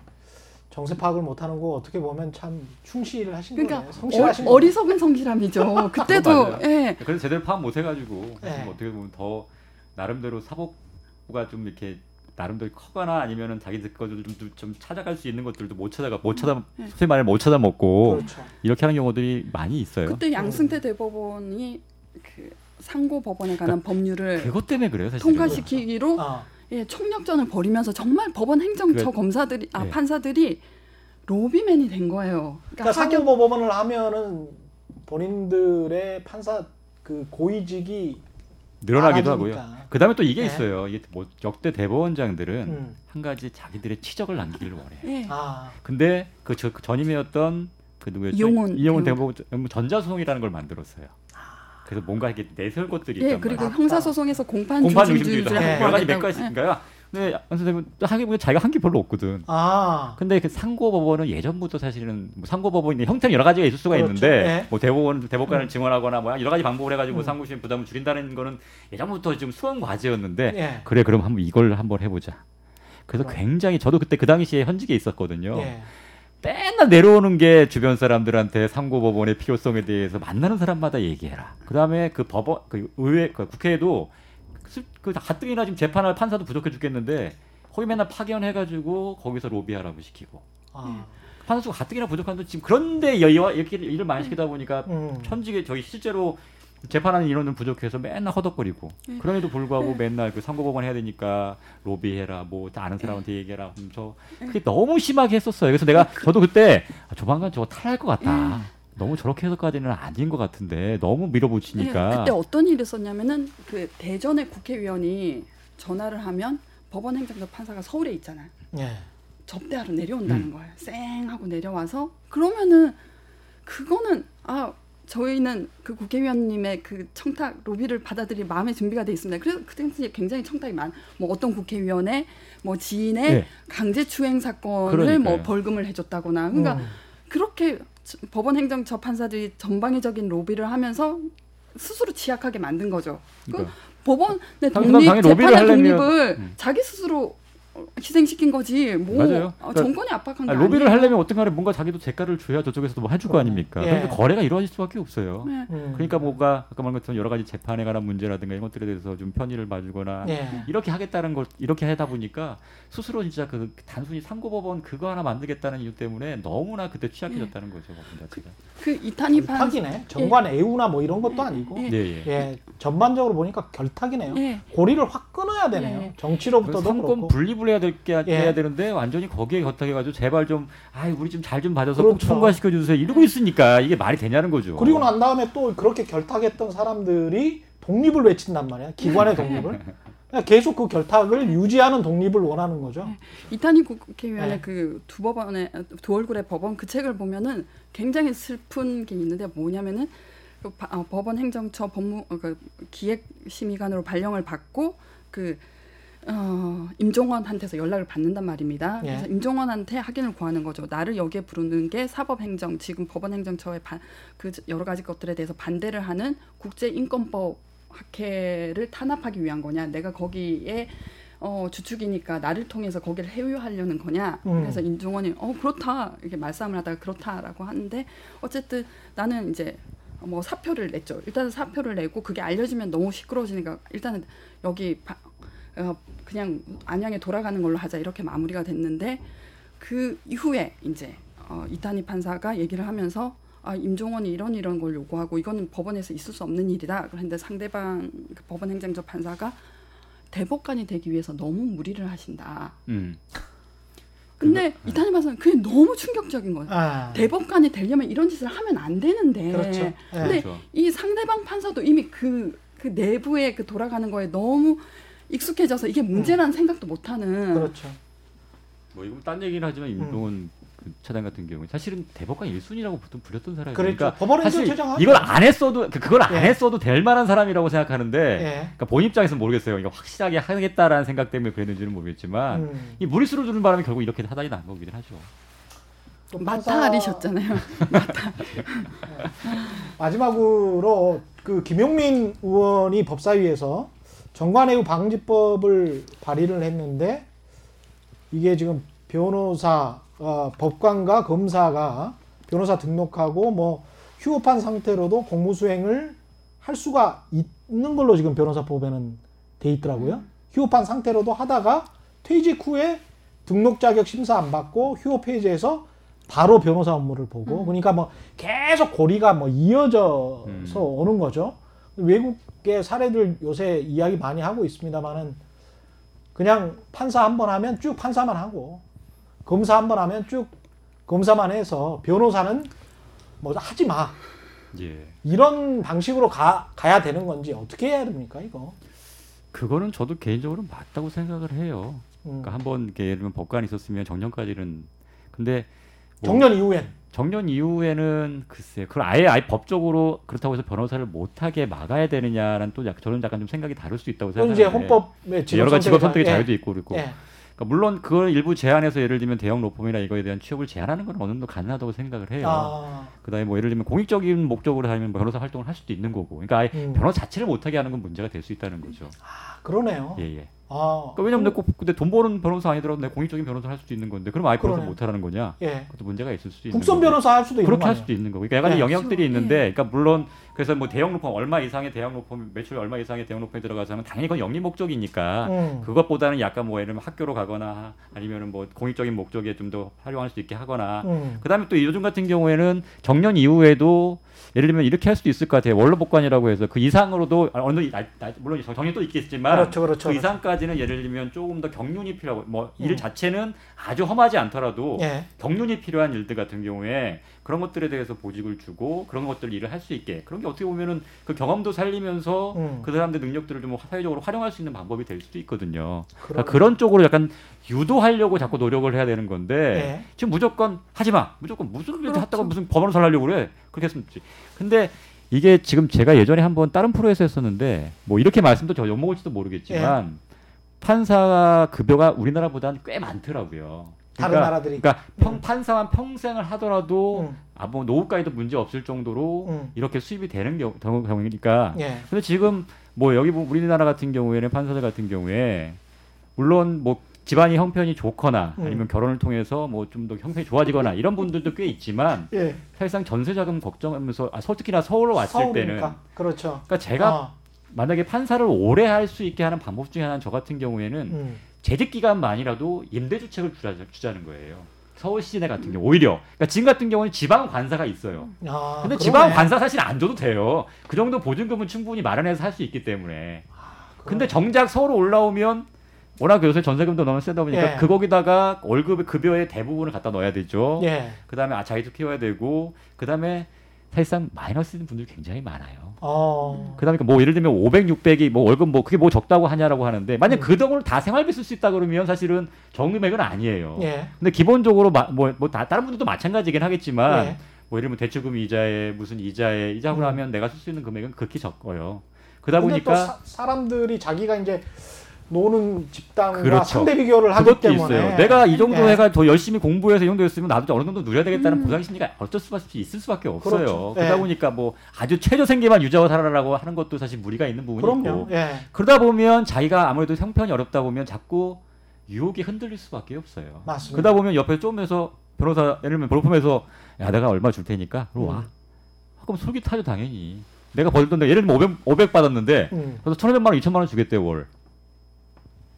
정세 파악을 못하는 거 어떻게 보면 참 충실을 하신 그러니까 거예요. 성실하신 어. 어리석은 성실함이죠. 그때도. 예. 그래서 제대로 파악 못 해가지고 사실 네. 뭐 어떻게 보면 더 나름대로 사법부가 좀 이렇게 나름대로 커거나 아니면은 자기 것들을 좀, 좀 찾아갈 수 있는 것들도 못 찾아가 못 찾아 네. 소위 말해 못 찾아 먹고 그렇죠. 이렇게 하는 경우들이 많이 있어요. 그때 양승태 대법원이 그 상고 법원에 관한 법률을 그것 때문에 그래요, 사실은. 통과시키기로 아, 예, 총력전을 벌이면서 정말 법원 행정처 그래. 검사들이 아 네. 판사들이 로비맨이 된 거예요. 그러니까 사법법원을 하면은 본인들의 판사 그 고위직이 늘어나기도 많아지니까. 하고요. 그다음에 또 이게 네. 있어요. 이게 뭐 역대 대법원장들은 음. 한 가지 자기들의 치적을 남기기를 원해. 예. 아, 근데 그 저- 그 전임이었던 그 누구였죠? 이용훈. 대법원 전자소송이라는 걸 만들었어요. 그래서 뭔가 이렇게 내세울 것들이 있단 예, 말이에요. 그리고 맞다. 형사 소송에서 공판 공판 중심 중심주의도 주의를 네. 하고 여러 가지 몇. 가지 예. 있으니까요. 근데 안 선생님은 하기 보면 자기가 한 게 별로 없거든. 아, 근데 그 상고법원은 예전부터 사실은 뭐 상고법원이 형태는 여러 가지가 있을 수가 그렇죠. 있는데 네. 뭐 대법원 대법관을 음. 증언하거나 뭐 여러 가지 방법을 해가지고 음. 상고심 부담을 줄인다는 거는 예전부터 지금 수원 과제였는데 예. 그래 그럼 한번 이걸 한번 해보자. 그래서 그럼. 굉장히 저도 그때 그 당시에 현직에 있었거든요. 예. 맨날 내려오는 게 주변 사람들한테 상고법원의 필요성에 대해서 만나는 사람마다 얘기해라. 그다음에 그 법원 그 의회 그 국회에도 스- 그 가뜩이나 지금 재판할 판사도 부족해 죽겠는데 거기 맨날 파견해가지고 거기서 로비하라고 시키고 아, 판사 수가 가뜩이나 부족한데 지금 그런데 여- 여- 이렇게 일을 많이 시키다 보니까 음. 천직에 저희 실제로 재판하는 인원은 부족해서 맨날 허덕거리고 네. 그럼에도 불구하고 맨날 그 선거법원 해야 되니까 로비해라 뭐 아는 사람한테 얘기해라 하면서 그게 너무 심하게 했었어요. 그래서 내가 저도 그때 아, 조만간 저거 탈할 것 같다. 너무 저렇게 해서까지는 아닌 것 같은데 너무 밀어붙이니까 네, 그때 어떤 일이 있었냐면은 그 대전의 국회의원이 전화를 하면 법원 행정처 판사가 서울에 있잖아요. 예. 접대하러 내려온다는 음. 거예요. 쌩 하고 내려와서 그러면은 그거는 아 저희는 그 국회의원님의 그 청탁 로비를 받아들일 마음의 준비가 돼 있습니다. 그래서 그 당시에 굉장히 청탁이 많. 뭐 어떤 국회의원의 뭐 지인의 네. 강제추행 사건을 그러니까요. 뭐 벌금을 해줬다거나 그러니까 음. 그렇게 저- 법원 행정처 판사들이 전방위적인 로비를 하면서 스스로 취약하게 만든 거죠. 그러니까. 법원의 독립, 재판의 독립을 음. 자기 스스로 어, 희생시킨 거지. 뭐 맞아요. 어, 그러니까 정권이 압박한 게 아니, 로비를 아니에요. 하려면 어떤 간에 뭔가 자기도 대가를 줘야 저쪽에서도 뭐 해줄 거 아닙니까? 예. 그러니까 거래가 이루어질 수밖에 없어요. 네. 음. 그러니까 뭔가 아까 말한 것처럼 여러 가지 재판에 관한 문제라든가 이런 것들에 대해서 좀 편의를 봐주거나 예. 이렇게 하겠다는 걸 이렇게 하다 보니까 스스로 진짜 그 단순히 상고법원 그거 하나 만들겠다는 이유 때문에 너무나 그때 취약해졌다는 거죠 법원 자체가. 그 이탄희 판 결탁이네. 전관예우나 뭐 이런 것도 아니고. 예. 예 예. 예. 전반적으로 보니까 결탁이네요. 예. 고리를 확 끊어야 되네요. 예. 정치로부터도 삼권 그렇고. 분립 을 해야 될게 예. 해야 되는데 완전히 거기에 결탁해가지고 제발 좀 아이 우리 좀잘좀 봐줘서 그렇죠. 꼭 통과시켜 주세요 이러고 있으니까 이게 말이 되냐는 거죠. 그리고 난 다음에 또 그렇게 결탁했던 사람들이 독립을 외친단 말이야. 기관의 독립을. 계속 그 결탁을 유지하는 독립을 원하는 거죠. 이탄희 국회의원의 네. 그두 법원의 두 얼굴의 법원 그 책을 보면은 굉장히 슬픈 게 있는데 뭐냐면은 그 바- 어, 법원 행정처 법무 어, 그 기획 심의관으로 발령을 받고 그 어, 임종원한테서 연락을 받는단 말입니다. 예. 그래서 임종원한테 확인을 구하는 거죠. 나를 여기에 부르는 게 사법행정 지금 법원행정처의 반, 그 여러 가지 것들에 대해서 반대를 하는 국제인권법 학회를 탄압하기 위한 거냐? 내가 거기에 어, 주축이니까 나를 통해서 거기를 해유하려는 거냐? 음. 그래서 임종원이 어 그렇다 이렇게 말싸움을 하다가 그렇다라고 하는데 어쨌든 나는 이제 뭐 사표를 냈죠. 일단은 사표를 내고 그게 알려지면 너무 시끄러워지니까 일단은 여기 바, 어, 그냥 안양에 돌아가는 걸로 하자 이렇게 마무리가 됐는데 그 이후에 이제 어, 이탄희 판사가 얘기를 하면서 아, 임종원이 이런 이런 걸 요구하고 이거는 법원에서 있을 수 없는 일이다. 그런데 상대방 그 법원 행정처 판사가 대법관이 되기 위해서 너무 무리를 하신다. 음. 근데 이탄희 판사는 그게 너무 충격적인 거예요. 아, 대법관이 되려면 이런 짓을 하면 안 되는데. 그렇죠. 예. 근데 그렇죠. 이 상대방 판사도 이미 그, 그 내부의 그 돌아가는 거에 너무 익숙해져서 이게 문제라는 생각도 못 하는. 그렇죠. 뭐 이거 딴 얘기는 하지만 음. 임종원 그 차장 같은 경우는 사실은 대법관 1순위라고 보통 불렸던 사람이에요. 그렇죠. 그러니까 법원 사실 행정처장 이걸 안 했어도 그- 그걸 안 예. 했어도 될 만한 사람이라고 생각하는데 예. 그러니까 본인 입장에서는 모르겠어요. 이거 확실하게 하겠다라는 생각 때문에 그랬는지는 모르겠지만 음. 이 무리수를 주는 바람에 결국 이렇게 사단이 난 거긴 하죠. 또 마타리셨잖아요. 마지막으로 그 김용민 의원이 법사위에서 정관외유 방지법을 발의를 했는데 이게 지금 변호사 어, 법관과 검사가 변호사 등록하고 뭐 휴업한 상태로도 공무수행을 할 수가 있는 걸로 지금 변호사법에는 돼 있더라고요. 휴업한 상태로도 하다가 퇴직 후에 등록 자격 심사 안 받고 휴업 해제해서 바로 변호사 업무를 보고 그러니까 뭐 계속 고리가 뭐 이어져서 음. 오는 거죠. 외국의 사례들 요새 이야기 많이 하고 있습니다만은 그냥 판사 한 번 하면 쭉 판사만 하고 검사 한 번 하면 쭉 검사만 해서 변호사는 뭐 하지 마 예. 이런 방식으로 가, 가야 되는 건지 어떻게 해야 됩니까 이거? 그거는 저도 개인적으로 맞다고 생각을 해요. 음. 그러니까 한번 예를 들면 법관이 있었으면 정년까지는 근데 뭐 정년 이후엔 정년 이후에는 글쎄 그걸 아예 아예 법적으로 그렇다고 해서 변호사를 못하게 막아야 되느냐라는 또 약, 저는 약간 좀 생각이 다를 수 있다고 또 생각하는데 이제 헌법의 직업 여러 가지 직업 선택의 자- 예. 자유도 있고 그렇고 예. 그러니까 물론 그걸 일부 제한해서 예를 들면 대형 로펌이나 이거에 대한 취업을 제한하는 건 어느 정도 가능하다고 생각을 해요. 아, 그다음에 뭐 예를 들면 공익적인 목적으로 하면 뭐 변호사 활동을 할 수도 있는 거고, 그러니까 아예 음. 변호사 자체를 못하게 하는 건 문제가 될 수 있다는 거죠. 아, 그러네요. 예 예. 아, 그러니까 왜냐면 내가 꼭 근데 돈 버는 변호사 아니더라도 내 공익적인 변호사를 할 수도 있는 건데 그럼 아예 변호사 그러네. 못 하라는 거냐? 예. 그것도 문제가 있을 수도 있는 국선 거고. 변호사 할 수도 있는 그렇게 거 할? 수도 있는 거고. 그러니까 여러 가지 네. 영역들이 그렇죠. 있는데, 예. 그러니까 물론 그래서 뭐 대형 로펌 얼마 이상의 대형 로펌 매출 얼마 이상의 대형 로펌에 들어가서는 당연히 그건 영리 목적이니까 음. 그것보다는 약간 뭐 예를 들면 학교로 가거나 아니면은 뭐 공익적인 목적에 좀 더 활용할 수 있게 하거나 음. 그다음에 또 요즘 같은 경우에는 정년 이후에도 예를 들면 이렇게 할 수도 있을 것 같아요. 원로 복관이라고 해서 그 이상으로도 아, 어느 나, 나, 물론 또 있겠지만 그렇죠, 그렇죠. 그 이상까지는 예를 들면 조금 더 경륜이 필요하고 뭐일 음. 자체는 아주 험하지 않더라도 예. 경륜이 필요한 일들 같은 경우에 그런 것들에 대해서 보직을 주고 그런 것들 일을 할 수 있게 그런 게 어떻게 보면은 그 경험도 살리면서 음. 그 사람들 능력들을 좀 사회적으로 활용할 수 있는 방법이 될 수도 있거든요. 그러니까 그런 쪽으로 약간 유도하려고 자꾸 노력을 해야 되는 건데 예. 지금 무조건 하지 마. 무조건 무슨 일 그렇죠. 하다가 무슨 법원을 살려고 그래. 그렇게 했으면 좋지. 근데 이게 지금 제가 예전에 한번 다른 프로에서 했었는데 뭐 이렇게 말씀도 저 욕먹을지도 모르겠지만 예. 판사 급여가 우리나라보다는 꽤 많더라고요. 다른 나라들이. 그러니까 평, 음. 판사만 평생을 하더라도 음. 아뭐 노후까지도 문제 없을 정도로 음. 이렇게 수입이 되는 경우, 경우- 경우니까 예. 근데 지금 뭐 여기 보- 우리나라 같은 경우에는 판사들 같은 경우에 물론 뭐 집안이 형편이 좋거나 음. 아니면 결혼을 통해서 뭐 좀 더 형편이 좋아지거나 이런 분들도 꽤 있지만 예. 사실상 전세 자금 걱정하면서 아, 서- 특히나 서울로 왔을 때는 서울이니까. 그렇죠. 그러니까 제가 아, 만약에 판사를 오래 할 수 있게 하는 방법 중에 하나는 저 같은 경우에는 음. 재직 기간만이라도 임대주택을 주자, 주자 는 거예요. 서울 시내 같은 경우 오히려 그러니까 지금 같은 경우는 지방 관사가 있어요. 아, 근데 그러네. 지방 관사 사실 안 줘도 돼요. 그 정도 보증금은 충분히 마련해서 할 수 있기 때문에. 근데 정작 서울 올라오면 워낙 요새 전세금도 너무 세다 보니까 예. 그 거기다가 월급 급여의 대부분을 갖다 넣어야 되죠. 예. 그다음에 아 자기도 키워야 되고 그다음에 사실상 마이너스 있는 분들이 굉장히 많아요. 어. 그다음에 뭐 예를 들면 500, 600이 뭐 월급 뭐 그게 뭐 적다고 하냐라고 하는데 만약 음. 그 돈을 다 생활비 쓸 수 있다 그러면 사실은 정금액은 아니에요. 예. 근데 기본적으로 뭐뭐 다른 분들도 마찬가지긴 하겠지만 예. 뭐 예를 들면 대출금 이자에 무슨 이자에 이자고 음. 하면 내가 쓸 수 있는 금액은 극히 적어요. 그러다 보니까 또 사, 람들이 자기가 이제 노는 집단과 그렇죠. 상대 비교를 하기 때문에 있어요. 내가 이 정도 예. 해가 더 열심히 공부해서 이 정도 했으면 나도 어느 정도 누려야 되겠다는 음. 보상 심리가 어쩔 수밖에 있을 수밖에 없어요. 그렇죠. 그러다 예. 보니까 뭐 아주 최저 생계만 유지하고 살아라라고 하는 것도 사실 무리가 있는 부분이. 있고 예. 그러다 보면 자기가 아무래도 형편이 어렵다 보면 자꾸 유혹이 흔들릴 수밖에 없어요. 맞습니다. 그러다 보면 옆에 쪼면서 변호사 예를 들면 볼품에서 야 내가 얼마 줄 테니까 그럼 와. 음. 그럼 솔깃하죠 당연히. 내가 벌던 데 예를 들면 500, 500 받았는데 음. 그래서 1,500만 원, 2천만 원 주겠대 월.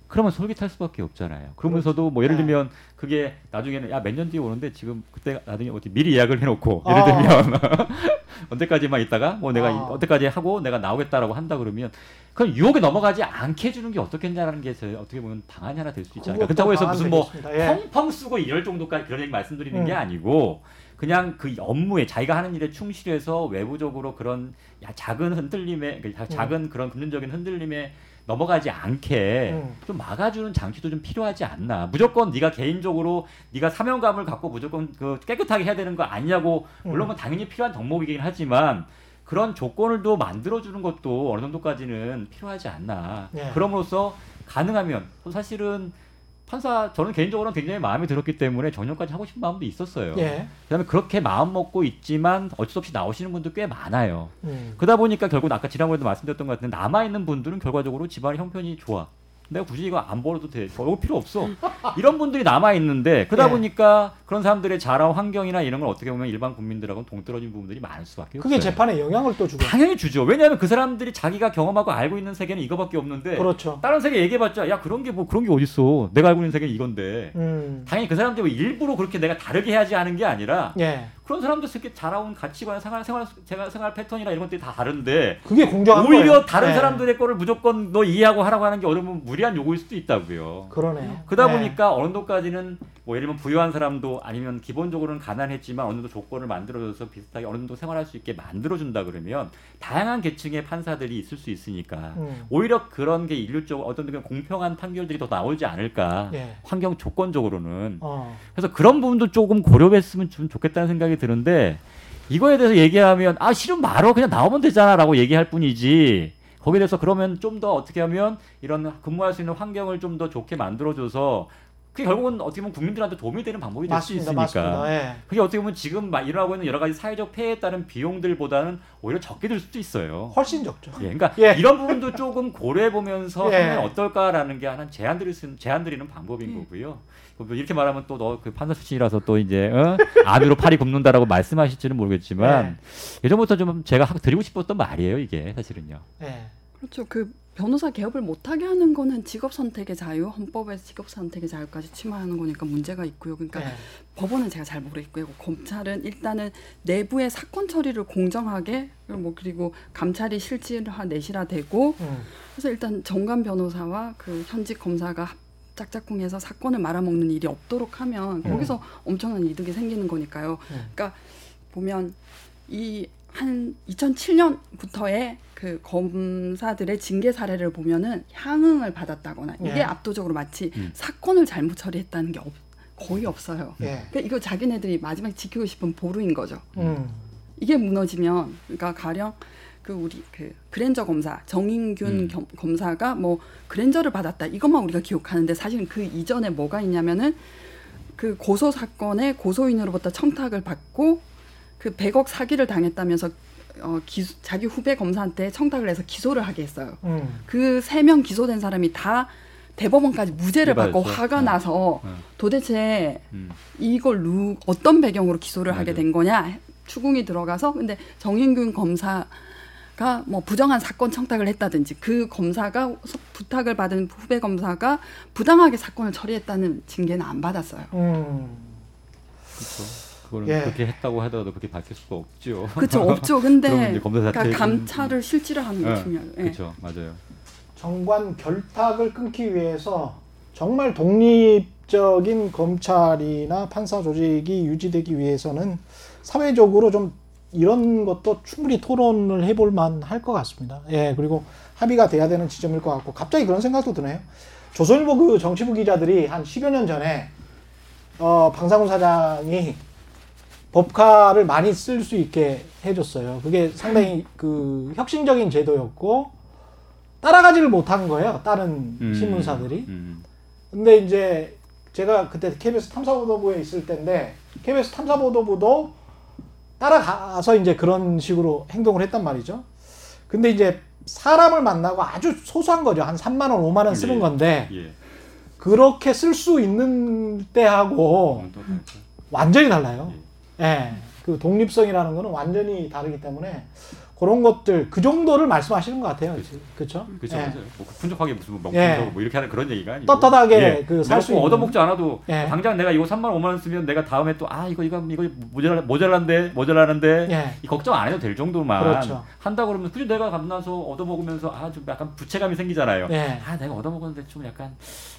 그러면 솔깃할 수밖에 없잖아요. 그러면서도 뭐 예를 네. 들면 그게 나중에는 야 몇 년 뒤에 오는데 지금 그때 나중에 어디 미리 예약을 해놓고 아. 예를 들면 언제까지만 있다가 뭐 내가 아. 이- 언제까지 하고 내가 나오겠다라고 한다 그러면 그럼 유혹에 넘어가지 않게 해주는 게 어떻겠냐라는 게 제 어떻게 보면 방안이 하나 될 수 있지 않을까. 그렇다고 해서 무슨 뭐. 예. 펑펑 쓰고 이럴 정도까지 그런 얘기 말씀드리는 음. 게 아니고 그냥 그 업무에 자기가 하는 일에 충실해서 외부적으로 그런 야, 작은 흔들림에 그 자- 작은 그런 금전적인 흔들림에 넘어가지 않게 음. 좀 막아주는 장치도 좀 필요하지 않나. 무조건 네가 개인적으로 네가 사명감을 갖고 무조건 그 깨끗하게 해야 되는 거 아니냐고 물론 음. 그건 당연히 필요한 덕목이긴 하지만 그런 조건을 또 만들어주는 것도 어느 정도까지는 필요하지 않나. 예. 그럼으로써 가능하면 또 사실은 판사 저는 개인적으로 는 굉장히 마음에 들었기 때문에 정년까지 하고 싶은 마음도 있었어요. 예. 그다음에 그렇게 마음 먹고 있지만 어쩔 수 없이 나오시는 분들 꽤 많아요. 음. 그러다 보니까 결국 아까 지난번에도 말씀드렸던 것 같은데 남아 있는 분들은 결과적으로 집안의 형편이 좋아. 내가 굳이 이거 안 벌어도 돼. 벌고 필요 없어. 이런 분들이 남아 있는데 그러다 예. 보니까 그런 사람들의 자라 환경이나 이런 걸 어떻게 보면 일반 국민들하고는 동떨어진 부분들이 많을 수밖에 그게 없어요. 재판에 영향을 또 주고. 당연히 주죠. 왜냐하면 그 사람들이 자기가 경험하고 알고 있는 세계는 이거밖에 없는데 그렇죠. 다른 세계 얘기해봤자 야 그런 게 뭐 그런 게 어딨어. 내가 알고 있는 세계는 이건데. 음. 당연히 그 사람들이 일부러 그렇게 내가 다르게 해야지 하는 게 아니라 예. 그런 사람들 새끼 자라온 가치관, 생활 생활 생활, 생활 패턴이나 이런 것들이 다 다른데 그게 공정한 오히려 거예요. 다른 예. 사람들의 거를 무조건 너 이해하고 하라고 하는 게 어느 보면 무리한 요구일 수도 있다고요. 그러네요. 그러다 예. 보니까 어느 정도까지는 뭐 예를 들면 부유한 사람도 아니면 기본적으로는 가난했지만 어느 정도 조건을 만들어줘서 비슷하게 어느 정도 생활할 수 있게 만들어준다 그러면 다양한 계층의 판사들이 있을 수 있으니까 음. 오히려 그런 게 인류적으로 어떤 그 공평한 판결들이 더 나오지 않을까 예. 환경 조건적으로는 어. 그래서 그런 부분도 조금 고려했으면 좀 좋겠다는 생각이 드는데 이거에 대해서 얘기하면 아 싫으면 말어. 그냥 나오면 되잖아라고 얘기할 뿐이지. 거기에 대해서 그러면 좀 더 어떻게 하면 이런 근무할 수 있는 환경을 좀 더 좋게 만들어줘서 그게 결국은 어떻게 보면 국민들한테 도움이 되는 방법이 될 수. 있으니까. 맞습니다. 예. 그게 어떻게 보면 지금 막 일어나고 있는 여러 가지 사회적 폐해에 따른 비용들보다는 오히려 적게 들 수도 있어요. 훨씬 적죠. 예, 그러니까 예. 이런 부분도 조금 고려해 보면서 예. 하면 어떨까라는 게 하나 제안 드릴 수 제안 드리는 방법인 거고요. 뭐 이렇게 말하면 또 너 그 판사 출신이라서 또 이제 어? 안으로 팔이 굽는다라고 말씀하실지는 모르겠지만 예전부터 좀 제가 하- 드리고 싶었던 말이에요 이게 사실은요. 예. 그렇죠. 그 변호사 개업을 못하게 하는 거는 직업 선택의 자유, 헌법에서 직업 선택의 자유까지 침해하는 거니까 문제가 있고요. 그러니까 예. 법원은 제가 잘 모르겠고요. 검찰은 일단은 내부의 사건 처리를 공정하게 뭐 그리고 감찰이 실질화 내실화되고 음. 그래서 일단 정관 변호사와 그 현직 검사가 합- 짝짝꿍해서 사건을 말아먹는 일이 없도록 하면 음. 거기서 엄청난 이득이 생기는 거니까요. 음. 그러니까 보면 이 한 2007년부터의 그 검사들의 징계 사례를 보면은 향응을 받았다거나 이게 예. 압도적으로 마치 음. 사건을 잘못 처리했다는 게 없, 거의 없어요. 예. 그러니까 이거 자기네들이 마지막에 지키고 싶은 보루인 거죠. 음. 이게 무너지면 그러니까 가령 그 우리 그 그랜저 검사 정인균 음. 겸- 검사가 뭐 그랜저를 받았다 이것만 우리가 기억하는데 사실은 그 이전에 뭐가 있냐면은 그 고소 사건에 고소인으로부터 청탁을 받고 그 100억 사기를 당했다면서 어 기수, 자기 후배 검사한테 청탁을 해서 기소를 하게 했어요. 음. 그세 명 기소된 사람이 다 대법원까지 무죄를 받고. 화가 네. 나서 네. 도대체 음. 이걸 누 어떤 배경으로 기소를 하게 맞아요. 된 거냐 추궁이 들어가서 근데 정인균 검사 가 뭐 부정한 사건 청탁을 했다든지 그 검사가 소- 부탁을 받은 후배 검사가 부당하게 사건을 처리했다는 징계는 안 받았어요. 음. 그렇죠. 그거는 예. 그렇게 했다고 하더라도 그렇게 밝힐 수가 없죠. 그렇죠 없죠. 근데 검사 그러니까 감찰을 실질을 하는 게 예, 중요해요. 예. 그렇죠, 맞아요. 정관 결탁을 끊기 위해서 정말 독립적인 검찰이나 판사 조직이 유지되기 위해서는 사회적으로 좀 이런 것도 충분히 토론을 해볼 만할 것 같습니다. 예, 그리고 합의가 돼야 되는 지점일 것 같고 갑자기 그런 생각도 드네요. 조선일보 그 정치부 기자들이 한 10여 년 전에 어, 방상훈 사장이 법카를 많이 쓸 수 있게 해줬어요. 그게 상당히 그 혁신적인 제도였고 따라가지를 못한 거예요. 다른 음, 신문사들이. 음. 근데 이제 제가 그때 KBS 탐사보도부에 있을 때인데 KBS 탐사보도부도 따라가서 이제 그런 식으로 행동을 했단 말이죠. 근데 이제 사람을 만나고 아주 소소한 거죠. 한 3만 원, 5만 원 쓰는 예. 건데 예. 그렇게 쓸 수 있는 때하고 음, 또 다르죠. 완전히 달라요. 예. 예. 그 독립성이라는 거는 완전히 다르기 때문에 그런 것들 그 정도를 말씀하시는 것 같아요. 그렇죠? 그렇죠, 예. 뭐 분석하게 무슨 뭐, 예. 뭐 이렇게 하는 그런 얘기가 아니고 떳떳하게 그살 내가 수꼭 있는. 얻어먹지 않아도 예. 당장 내가 이거 3만 5만 원 쓰면 내가 다음에 또 아 이거 이거 이거 모자라 모자란데 모자라는데 예. 이 걱정 안 해도 될 정도만 그렇죠. 한다 그러면 굳이 내가 감나서 얻어먹으면서 아 좀 약간 부채감이 생기잖아요. 예. 아 내가 얻어먹었는데 좀 약간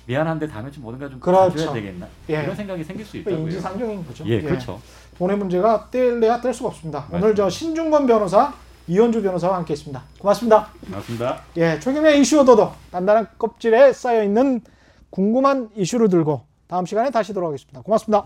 미안한데 다음에 좀 뭐든가 좀 그렇죠. 봐줘야 되겠나 예. 이런 생각이 생길 수그 있다고요. 인지상정인 거죠. 예, 그렇죠. 돈의 문제가 뗄래야 뗄 수가 없습니다. 오늘 맞습니다. 저 신중권 변호사, 이현주 변호사와 함께했습니다. 고맙습니다. 맞습니다. 예, 최경의 이슈 오도도 단단한 껍질에 쌓여 있는 궁금한 이슈를 들고 다음 시간에 다시 돌아오겠습니다. 고맙습니다.